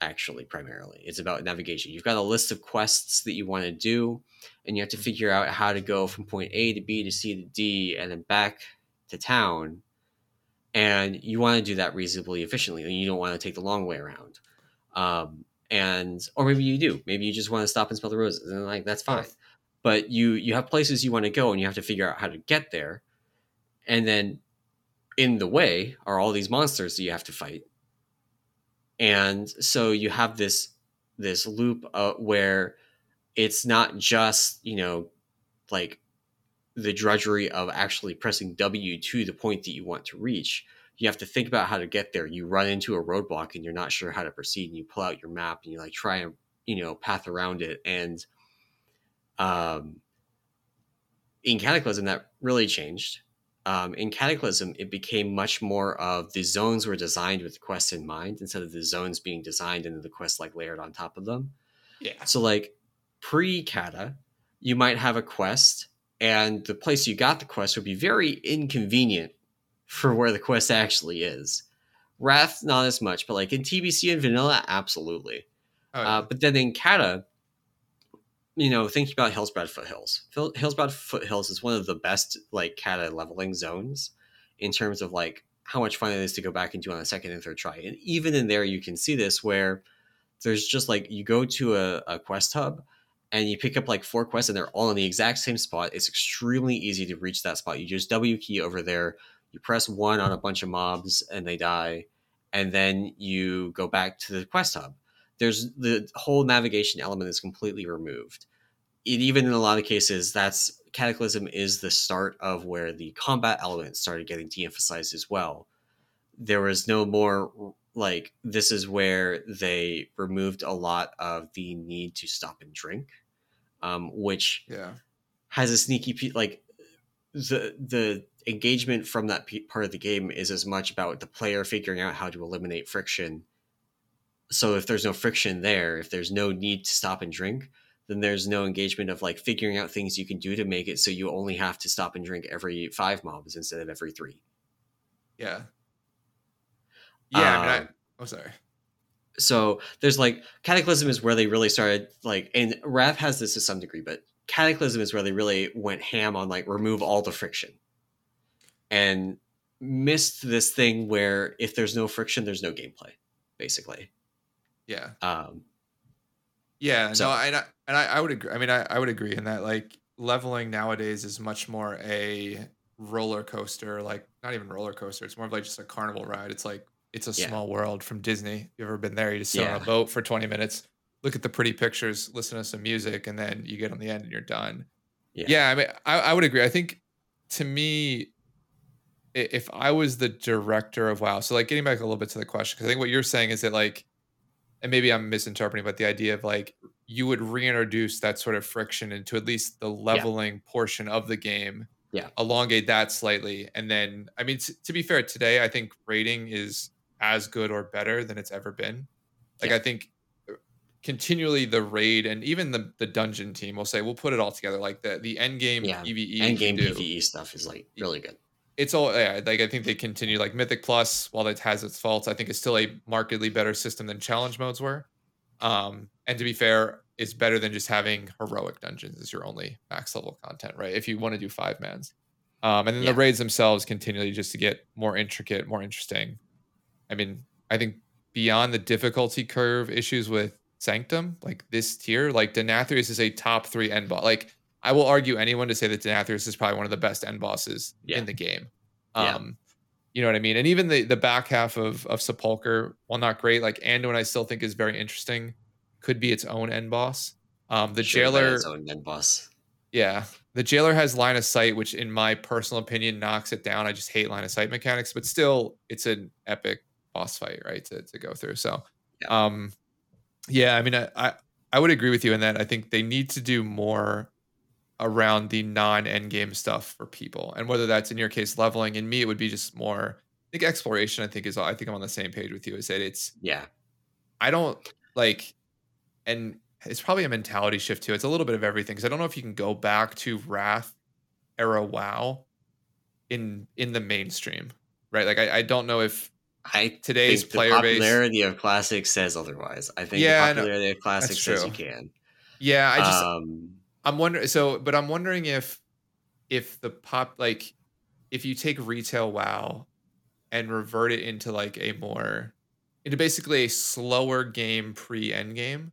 Speaker 1: actually, primarily. It's about navigation. You've got a list of quests that you want to do, and you have to mm-hmm. figure out how to go from point A to B to C to D and then back to town and you want to do that reasonably efficiently and you don't want to take the long way around um, and or maybe you do. Maybe you just want to stop and smell the roses and like that's fine. But you you have places you want to go and you have to figure out how to get there. And then in the way are all these monsters that you have to fight. And so you have this this loop uh, where it's not just you know like the drudgery of actually pressing W to the point that you want to reach. You have to think about how to get there. You run into a roadblock and you're not sure how to proceed, and you pull out your map and you like try and you know path around it. And um, in Cataclysm, that really changed. um, in Cataclysm, it became much more of the zones were designed with the quest in mind instead of the zones being designed and the quest like layered on top of them.
Speaker 2: Yeah.
Speaker 1: So like pre Cata, you might have a quest, and the place you got the quest would be very inconvenient for where the quest actually is. Wrath, not as much, but like in TBC and Vanilla, absolutely. Oh, yeah. uh, but then in Cata, you know, thinking about Hillsbrad Foothills, Hillsbrad Foothills is one of the best like Cata leveling zones in terms of like how much fun it is to go back and do on a second and third try. And even in there, you can see this where there's just like you go to a, a quest hub and you pick up like four quests and they're all in the exact same spot. It's extremely easy to reach that spot. You just W key over there, you press one on a bunch of mobs and they die, and then you go back to the quest hub there's the whole navigation element is completely removed. It, even in a lot of cases, that's Cataclysm is the start of where the combat element started getting de-emphasized as well. There was no more like this is where they removed a lot of the need to stop and drink, um, which
Speaker 2: yeah
Speaker 1: has a sneaky like the the engagement from that part of the game is as much about the player figuring out how to eliminate friction. So if there's no friction there if there's no need to stop and drink then there's no engagement of like figuring out things you can do to make it so you only have to stop and drink every five mobs instead of every three.
Speaker 2: Yeah. Yeah um, I mean, I, oh sorry.
Speaker 1: so there's like cataclysm is where they really started like and wrath has this to some degree but cataclysm is where they really went ham on like remove all the friction and missed this thing where if there's no friction there's no gameplay basically
Speaker 2: yeah.
Speaker 1: Um,
Speaker 2: yeah. So, no, and I, and I, I would agree. I mean, I, I would agree in that like leveling nowadays is much more a roller coaster, like not even roller coaster. It's more of like just a carnival ride. It's like it's a yeah. small world from Disney. You ever been there? You just sit yeah. on a boat for 20 minutes, look at the pretty pictures, listen to some music, and then you get on the end and you're done. Yeah. yeah I mean, I, I would agree. I think to me, if I was the director of WoW, so like getting back a little bit to the question, because I think what you're saying is that like and maybe I'm misinterpreting, but the idea of like you would reintroduce that sort of friction into at least the leveling yeah. portion of the game.
Speaker 1: Yeah.
Speaker 2: Elongate that slightly. And then, I mean, t- to be fair, today I think raiding is as good or better than it's ever been. Like, yeah. I think uh, continually the raid and even the, the dungeon team will say, we'll put it all together. Like the, the end game yeah. PvE.
Speaker 1: End game PvE stuff is like really good
Speaker 2: it's all yeah, like I think they continue like Mythic Plus, while it has its faults, I think it's still a markedly better system than challenge modes were. Um, and to be fair, it's better than just having heroic dungeons as your only max level content, right? If you want to do five mans. Um, and then yeah. the raids themselves continually just to get more intricate, more interesting. I mean, I think beyond the difficulty curve issues with Sanctum, like this tier, like Denathrius is a top three end bot. Like I will argue anyone to say that Denathrius is probably one of the best end bosses yeah. in the game. Um, yeah. You know what I mean? And even the the back half of of Sepulcher, while not great, like Anduin, I still think is very interesting. Could be its own end boss. Um, the sure jailer, its
Speaker 1: own end boss.
Speaker 2: Yeah, the jailer has line of sight, which in my personal opinion knocks it down. I just hate line of sight mechanics, but still, it's an epic boss fight, right? To to go through. So, yeah. um, yeah, I mean, I, I I would agree with you in that. I think they need to do more around the non endgame stuff for people. And whether that's in your case leveling, in me it would be just more I think exploration, I think is I think I'm on the same page with you. Is that it's
Speaker 1: yeah.
Speaker 2: I don't like and it's probably a mentality shift too. It's a little bit of everything. Cause I don't know if you can go back to Wrath era WoW in in the mainstream. Right. Like I, I don't know if
Speaker 1: I today's player the popularity base, of classic says otherwise. I think yeah, the popularity of classic says you can.
Speaker 2: Yeah, I just um, I'm wondering. So, but I'm wondering if if the pop like if you take retail WoW and revert it into like a more into basically a slower game pre end game.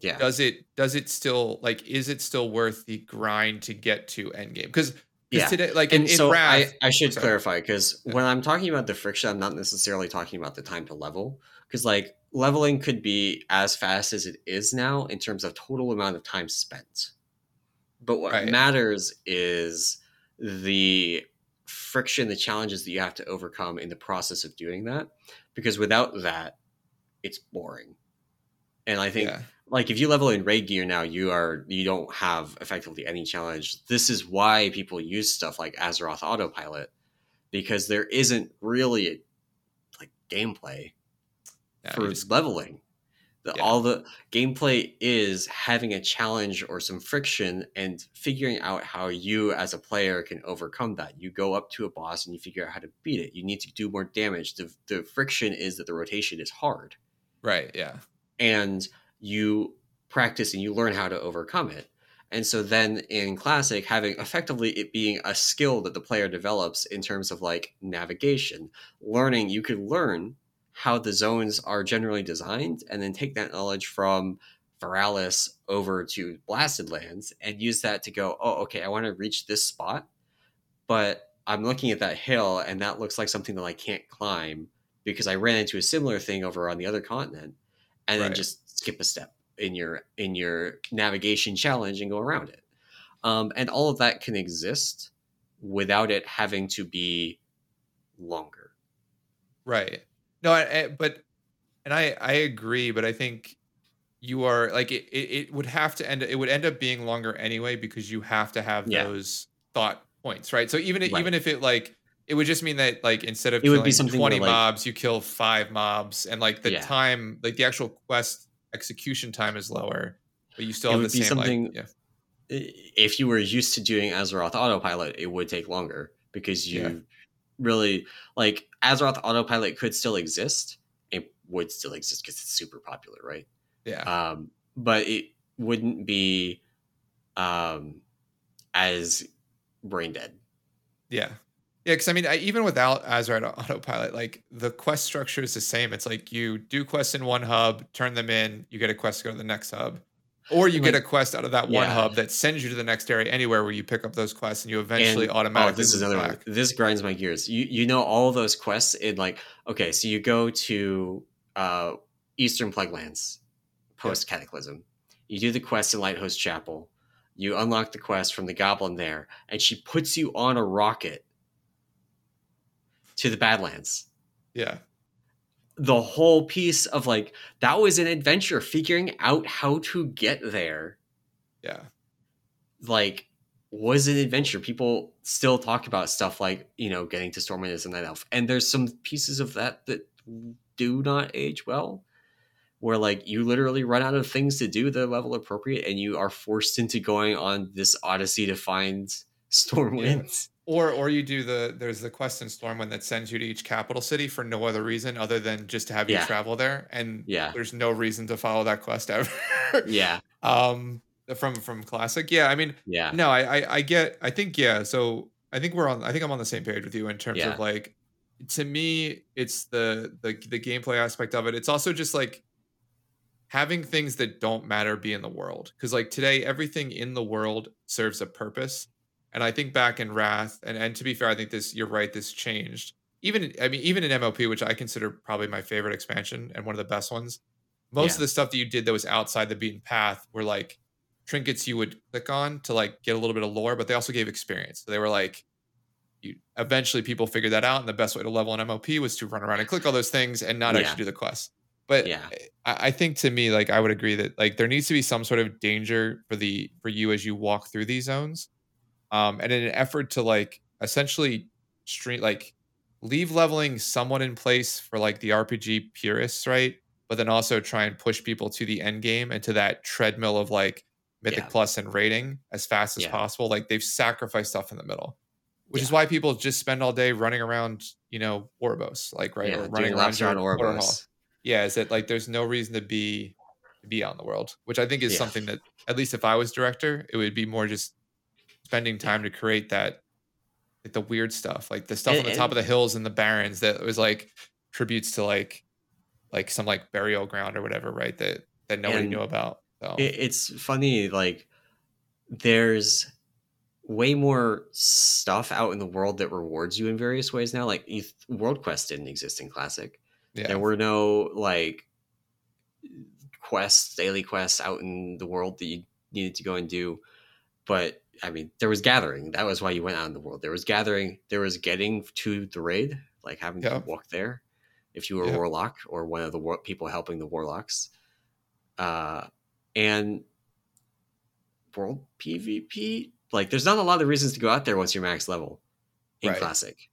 Speaker 1: Yeah.
Speaker 2: Does it does it still like is it still worth the grind to get to end game? Because yeah. today like
Speaker 1: and in, so in Wrath, I, I should sorry. clarify because when I'm talking about the friction, I'm not necessarily talking about the time to level. Because like leveling could be as fast as it is now in terms of total amount of time spent. But what right. matters is the friction, the challenges that you have to overcome in the process of doing that. Because without that, it's boring. And I think yeah. like if you level in raid gear now, you are you don't have effectively any challenge. This is why people use stuff like Azeroth autopilot because there isn't really like gameplay
Speaker 2: Yeah,
Speaker 1: for
Speaker 2: just-
Speaker 1: leveling. The,
Speaker 2: Yeah.
Speaker 1: All the gameplay is having a challenge or some friction and figuring out how you as a player can overcome that. You go up to a boss and you figure out how to beat it. You need to do more damage. The, the friction is that the rotation is hard
Speaker 2: right. Yeah.
Speaker 1: and you practice and you learn how to overcome it. And so then in classic, having effectively it being a skill that the player develops in terms of like navigation, learning, you could learn how the zones are generally designed and then take that knowledge from Veralis over to Blasted Lands and use that to go, oh, okay, I want to reach this spot, but I'm looking at that hill and that looks like something that I can't climb because I ran into a similar thing over on the other continent and then
Speaker 2: Right.
Speaker 1: just skip a step in your in your navigation challenge and go around it. Um, and all of that can exist without it having to be longer.
Speaker 2: Right. No, I, I, but and I I agree, but I think you are like it, it. Would have to end. It would end up being longer anyway because you have to have
Speaker 1: Yeah.
Speaker 2: those thought points, right? So even
Speaker 1: Right.
Speaker 2: even if it like it would just mean that like instead of
Speaker 1: It would
Speaker 2: killing
Speaker 1: be something
Speaker 2: twenty
Speaker 1: where, like-
Speaker 2: mobs, you kill five mobs, and like the
Speaker 1: Yeah.
Speaker 2: time, like the actual quest execution time is lower, but you still
Speaker 1: It
Speaker 2: have the same
Speaker 1: something-
Speaker 2: like yeah.
Speaker 1: if you were used to doing Azeroth autopilot, it would take longer because you. Really like Azeroth autopilot could still exist. It would still exist because it's super popular, right?
Speaker 2: Yeah.
Speaker 1: Um, but it wouldn't be um, as brain dead.
Speaker 2: Yeah. Yeah, because I mean, I, even without Azure autopilot, like the quest structure is the same. It's like you do quests in one hub, turn them in, you get a quest to go to the next hub, or you get a quest out of that one
Speaker 1: Yeah.
Speaker 2: hub that sends you to the next area anywhere where you pick up those quests and you eventually
Speaker 1: And-
Speaker 2: automatically.
Speaker 1: Oh, this is another
Speaker 2: back.
Speaker 1: one. This grinds my gears. You you know all those quests in like okay, so you go to uh, Eastern Plaguelands post Cataclysm. You do the quest in Light's Hope Chapel. You unlock the quest from the Goblin there, and she puts you on a rocket to the Badlands.
Speaker 2: Yeah.
Speaker 1: The whole piece of like that was an adventure, figuring out how to get there.
Speaker 2: Yeah.
Speaker 1: like was an adventure. People still talk about stuff like you know getting to Stormwind as a night elf, and there's some pieces of that that do not age well. Where like you literally run out of things to do that are level appropriate, and you are forced into going on this odyssey to find Stormwind.
Speaker 2: Or or you do the there's the quest in Stormwind that sends you to each capital city for no other reason other than just to have you travel there, and
Speaker 1: Yeah,
Speaker 2: there's no reason to follow that quest ever.
Speaker 1: yeah,
Speaker 2: um, from from classic, yeah. I mean,
Speaker 1: yeah,
Speaker 2: no I, I i get i think yeah so i think we're on i think i'm on the same page with you in terms
Speaker 1: Yeah.
Speaker 2: of like to me it's the the the gameplay aspect of it it's also just like having things that don't matter be in the world because like today everything in the world serves a purpose and i think back in wrath and and to be fair i think this you're right this changed even i mean even in mop which i consider probably my favorite expansion and one of the best ones most
Speaker 1: Yeah.
Speaker 2: of the stuff that you did that was outside the beaten path were like trinkets you would click on to like get a little bit of lore, but they also gave experience. So they were like, you eventually people figured that out, and the best way to level an MOP was to run around and click all those things and not
Speaker 1: Yeah.
Speaker 2: actually do the quest. But
Speaker 1: Yeah.
Speaker 2: I, I think to me, like I would agree that like there needs to be some sort of danger for the for you as you walk through these zones, um, and in an effort to like essentially stream like leave leveling somewhat in place for like the RPG purists, right? But then also try and push people to the end game and to that treadmill of like Mythic
Speaker 1: Yeah.
Speaker 2: Plus and rating as fast as
Speaker 1: Yeah.
Speaker 2: possible. Like they've sacrificed stuff in the middle, which is why people just spend all day running around, you know, Oribos, like right,
Speaker 1: yeah.
Speaker 2: or running around
Speaker 1: around
Speaker 2: your
Speaker 1: Oribos.
Speaker 2: Yeah, is that like there's no reason to be to be in the world, which I think is
Speaker 1: Yeah.
Speaker 2: something that at least if I was director, it would be more just spending time to create that like the weird stuff, like the stuff
Speaker 1: And-
Speaker 2: on the top of the hills and the barrens that was like tributes to like like some like burial ground or whatever, right? That that nobody knew about. So
Speaker 1: It, it's funny, like there's way more stuff out in the world that rewards you in various ways now. Like World Quest didn't exist in Classic.
Speaker 2: yeah,
Speaker 1: There were no like quests, daily quests out in the world that you needed to go and do. But I mean, there was gathering. That was why you went out in the world. There was gathering. There was getting to the raid, like having
Speaker 2: Yeah.
Speaker 1: to walk there. If you were
Speaker 2: Yeah.
Speaker 1: a warlock or one of the war- people helping the warlocks, uh, and world PvP, like there's not a lot of reasons to go out there once you're max level in
Speaker 2: Right.
Speaker 1: classic.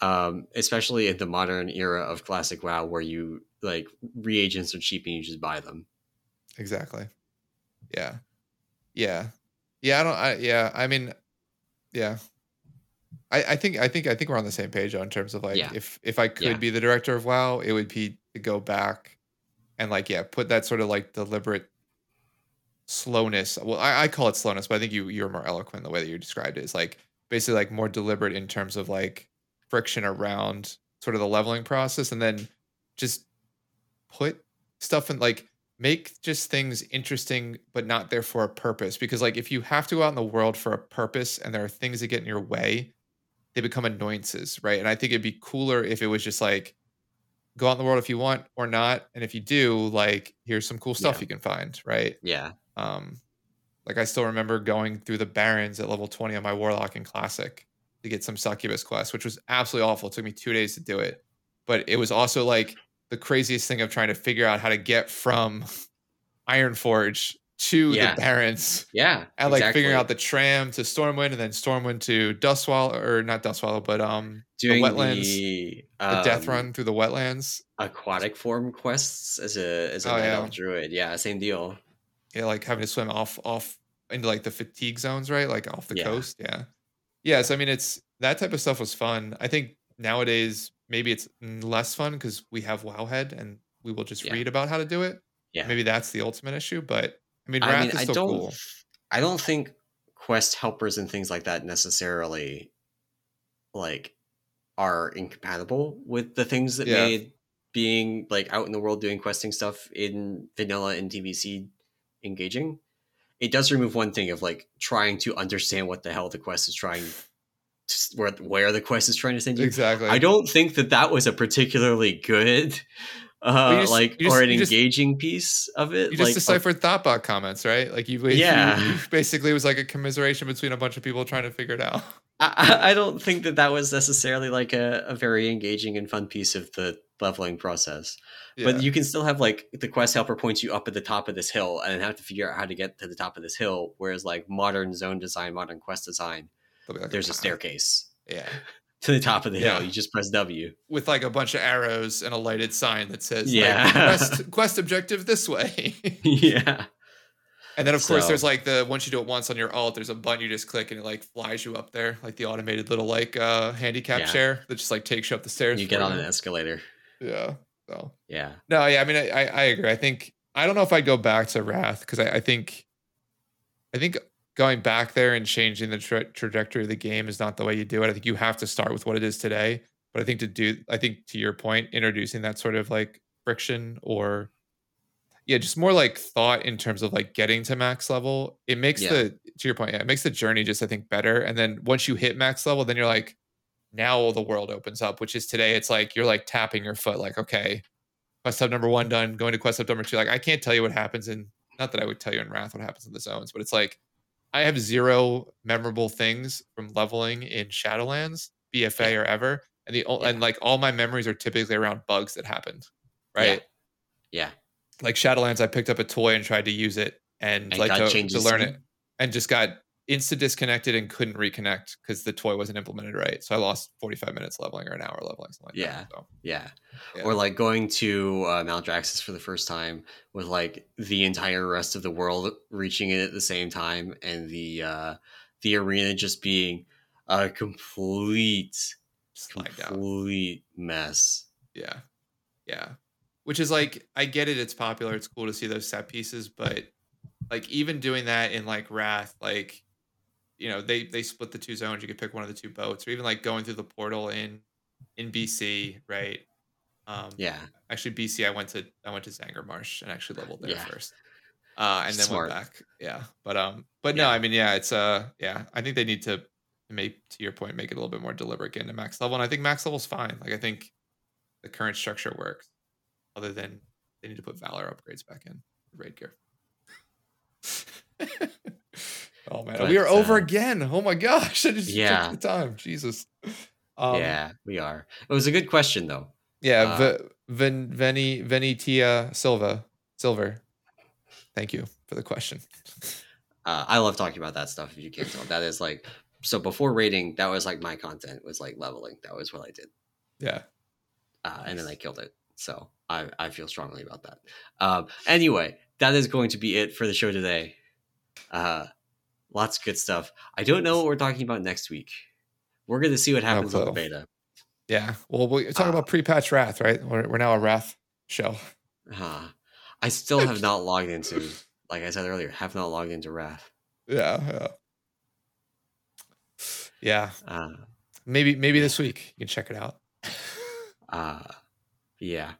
Speaker 1: um, especially in the modern era of classic WoW, where you like reagents are cheap and you just buy them.
Speaker 2: Exactly. Yeah. Yeah. Yeah. I don't. I yeah. I mean, yeah. I, I think I think I think we're on the same page though in terms of like
Speaker 1: Yeah.
Speaker 2: if if I could
Speaker 1: Yeah.
Speaker 2: be the director of WoW, it would be to go back and like yeah, put that sort of like deliberate slowness. Well, I, I call it slowness, but I think you you're more eloquent the way that you described it. It's like basically like more deliberate in terms of like friction around sort of the leveling process, and then just put stuff in like make just things interesting but not there for a purpose. Because like if you have to go out in the world for a purpose and there are things that get in your way they become annoyances right? And i think it'd be cooler if it was just like go out in the world if you want or not. And if you do like here's some cool stuff
Speaker 1: Yeah.
Speaker 2: you can find right?
Speaker 1: Yeah,
Speaker 2: um like i still remember going through the Barrens at level 20 on my warlock in classic to get some succubus quest which was absolutely awful. It took me two days to do it. But it was also like the craziest thing of trying to figure out how to get from ironforge to
Speaker 1: Yeah.
Speaker 2: the Barrens
Speaker 1: yeah,
Speaker 2: and like
Speaker 1: exactly.
Speaker 2: figuring out the tram to stormwind and then stormwind to dustswallow or not dustswallow but um
Speaker 1: doing
Speaker 2: the wetlands
Speaker 1: the,
Speaker 2: the death
Speaker 1: um,
Speaker 2: run through the wetlands
Speaker 1: aquatic form quests as a as a
Speaker 2: Oh, yeah.
Speaker 1: druid. Yeah, same deal.
Speaker 2: yeah, like having to swim off off into like the fatigue zones, right? Like off the
Speaker 1: Yeah.
Speaker 2: coast. Yeah. Yeah. So I mean it's that type of stuff was fun. I think nowadays maybe it's less fun because we have Wowhead and we will just
Speaker 1: Yeah.
Speaker 2: read about how to do it.
Speaker 1: Yeah.
Speaker 2: Maybe that's the ultimate issue. But I mean
Speaker 1: I
Speaker 2: Wrath
Speaker 1: mean,
Speaker 2: is
Speaker 1: I
Speaker 2: still
Speaker 1: don't,
Speaker 2: cool.
Speaker 1: I don't think quest helpers and things like that necessarily like are incompatible with the things that
Speaker 2: Yeah.
Speaker 1: made being like out in the world doing questing stuff in vanilla and TBC engaging. It does remove one thing of like trying to understand what the hell the quest is trying where where the quest is trying to send you.
Speaker 2: Exactly.
Speaker 1: I don't think that that was a particularly good uh
Speaker 2: just-
Speaker 1: like
Speaker 2: just-
Speaker 1: or an
Speaker 2: you just-
Speaker 1: engaging piece of it
Speaker 2: you just
Speaker 1: like
Speaker 2: deciphered Thottbot comments, right? Like you, you-
Speaker 1: Yeah.
Speaker 2: you basically it was like a commiseration between a bunch of people trying to figure it out.
Speaker 1: I, I- don't think that that was necessarily like a, a very engaging and fun piece of the leveling process.
Speaker 2: Yeah.
Speaker 1: But you can still have like the quest helper points you up at the top of this hill and have to figure out how to get to the top of this hill. Whereas like modern zone design, modern quest design,
Speaker 2: like,
Speaker 1: there's a
Speaker 2: "Ah."
Speaker 1: staircase
Speaker 2: Yeah.
Speaker 1: to the top of the
Speaker 2: Yeah.
Speaker 1: hill. You just press W.
Speaker 2: with like a bunch of arrows and a lighted sign that says
Speaker 1: Yeah.
Speaker 2: like, quest, quest objective this way
Speaker 1: yeah.
Speaker 2: and then of course
Speaker 1: So-
Speaker 2: there's like the once you do it once on your alt there's a button you just click and it like flies you up there like the automated little like uh handicap
Speaker 1: Yeah.
Speaker 2: chair that just like takes you up the stairs
Speaker 1: You get on an escalator.
Speaker 2: yeah so
Speaker 1: Yeah.
Speaker 2: no yeah i mean I, I i agree i think i don't know if i'd go back to wrath because I, I think i think going back there and changing the tra- trajectory of the game is not the way you do it. I think you have to start with what it is today. But i think to do i think to your point introducing that sort of like friction or yeah just more like thought in terms of like getting to max level it makes
Speaker 1: Yeah.
Speaker 2: the to your point yeah it makes the journey just i think better. And then once you hit max level then you're like now all the world opens up which is today it's like you're like tapping your foot like okay quest hub number one done going to quest hub number two. Like i can't tell you what happens in not that i would tell you in wrath what happens in the zones but it's like i have zero memorable things from leveling in shadowlands bfa or ever and the
Speaker 1: Yeah.
Speaker 2: and like all my memories are typically around bugs that happened right
Speaker 1: Yeah.
Speaker 2: like Shadowlands, I picked up a toy and tried to use it and,
Speaker 1: And
Speaker 2: like to, to learn it, and just got insta disconnected and couldn't reconnect because the toy wasn't implemented right. So I lost forty five minutes leveling or an hour leveling, something like
Speaker 1: Yeah.
Speaker 2: that. So,
Speaker 1: Yeah.
Speaker 2: Yeah.
Speaker 1: Or like going to uh, Maldraxxus for the first time with like the entire rest of the world reaching it at the same time and the uh the arena just being a complete
Speaker 2: out.
Speaker 1: complete mess.
Speaker 2: Yeah, yeah. Which is like I get it. It's popular. It's cool to see those set pieces, but like even doing that in like Wrath, like you know they they split the two zones. You could pick one of the two boats, or even like going through the portal in in BC, right? Um,
Speaker 1: Yeah.
Speaker 2: actually BC I went to I went to Zangarmarsh and actually leveled there
Speaker 1: Yeah.
Speaker 2: first. Uh and then
Speaker 1: Smart.
Speaker 2: went back. Yeah. But um but no, I mean yeah, it's uh yeah, I think they need to make to your point make it a little bit more deliberate getting to max level and I think max level's fine. Like I think the current structure works other than they need to put valor upgrades back in raid gear. oh man, we
Speaker 1: But,
Speaker 2: are over
Speaker 1: uh,
Speaker 2: again. Oh my gosh, I just
Speaker 1: Yeah.
Speaker 2: checked the time. Jesus. Um,
Speaker 1: yeah, we are. It was a good question though.
Speaker 2: Yeah,
Speaker 1: Uh,
Speaker 2: v- Ven, Veni Venitia Silva Silver. Thank you for the question.
Speaker 1: Uh, I love talking about that stuff if you can't tell. That is like so before raiding, that was like my content was like leveling. That was what I did.
Speaker 2: Yeah.
Speaker 1: Uh, and then I killed it. So I, I feel strongly about that. Um, anyway, that is going to be it for the show today. Uh, lots of good stuff. I don't know what we're talking about next week. We're going to see what happens no on the beta.
Speaker 2: Yeah. Well, we're talking uh, about pre-patch Wrath, right? We're, we're now a Wrath show.
Speaker 1: Uh, I still have not logged into, like I said earlier, have not logged into Wrath.
Speaker 2: Yeah. Yeah. Yeah. Uh, maybe maybe this week you can check it out.
Speaker 1: uh yeah.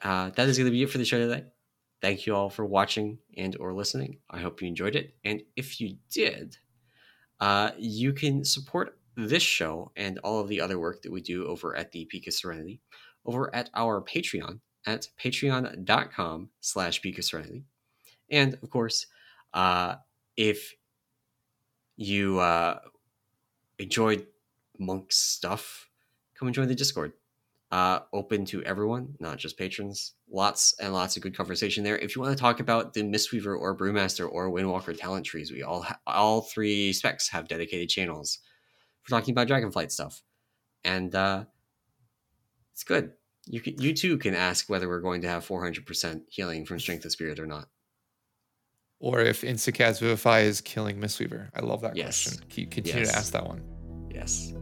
Speaker 1: Uh, that is going to be it for the show today. Thank you all for watching and or listening. I hope you enjoyed it. And if you did, uh, you can support this show and all of the other work that we do over at the Peak of Serenity over at our Patreon at patreon.com slash Peak of Serenity. And of course, uh, if you uh, enjoyed Monk's stuff, come and join the Discord uh, open to everyone, not just patrons. Lots and lots of good conversation there. If you want to talk about the Mistweaver or Brewmaster or Windwalker talent trees, we all ha- all three specs have dedicated channels for talking about Dragonflight stuff, and uh, it's good. You can, you too can ask whether we're going to have 400% healing from Strength of Spirit or not.
Speaker 2: Or if Instacast Vivify is killing Mistweaver. I love that yes. question. Keep, continue yes. to ask that one.
Speaker 1: Yes.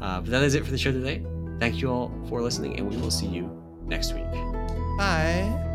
Speaker 1: Uh, but that is it for the show today. Thank you all for listening, and we will see you next week.
Speaker 2: Bye.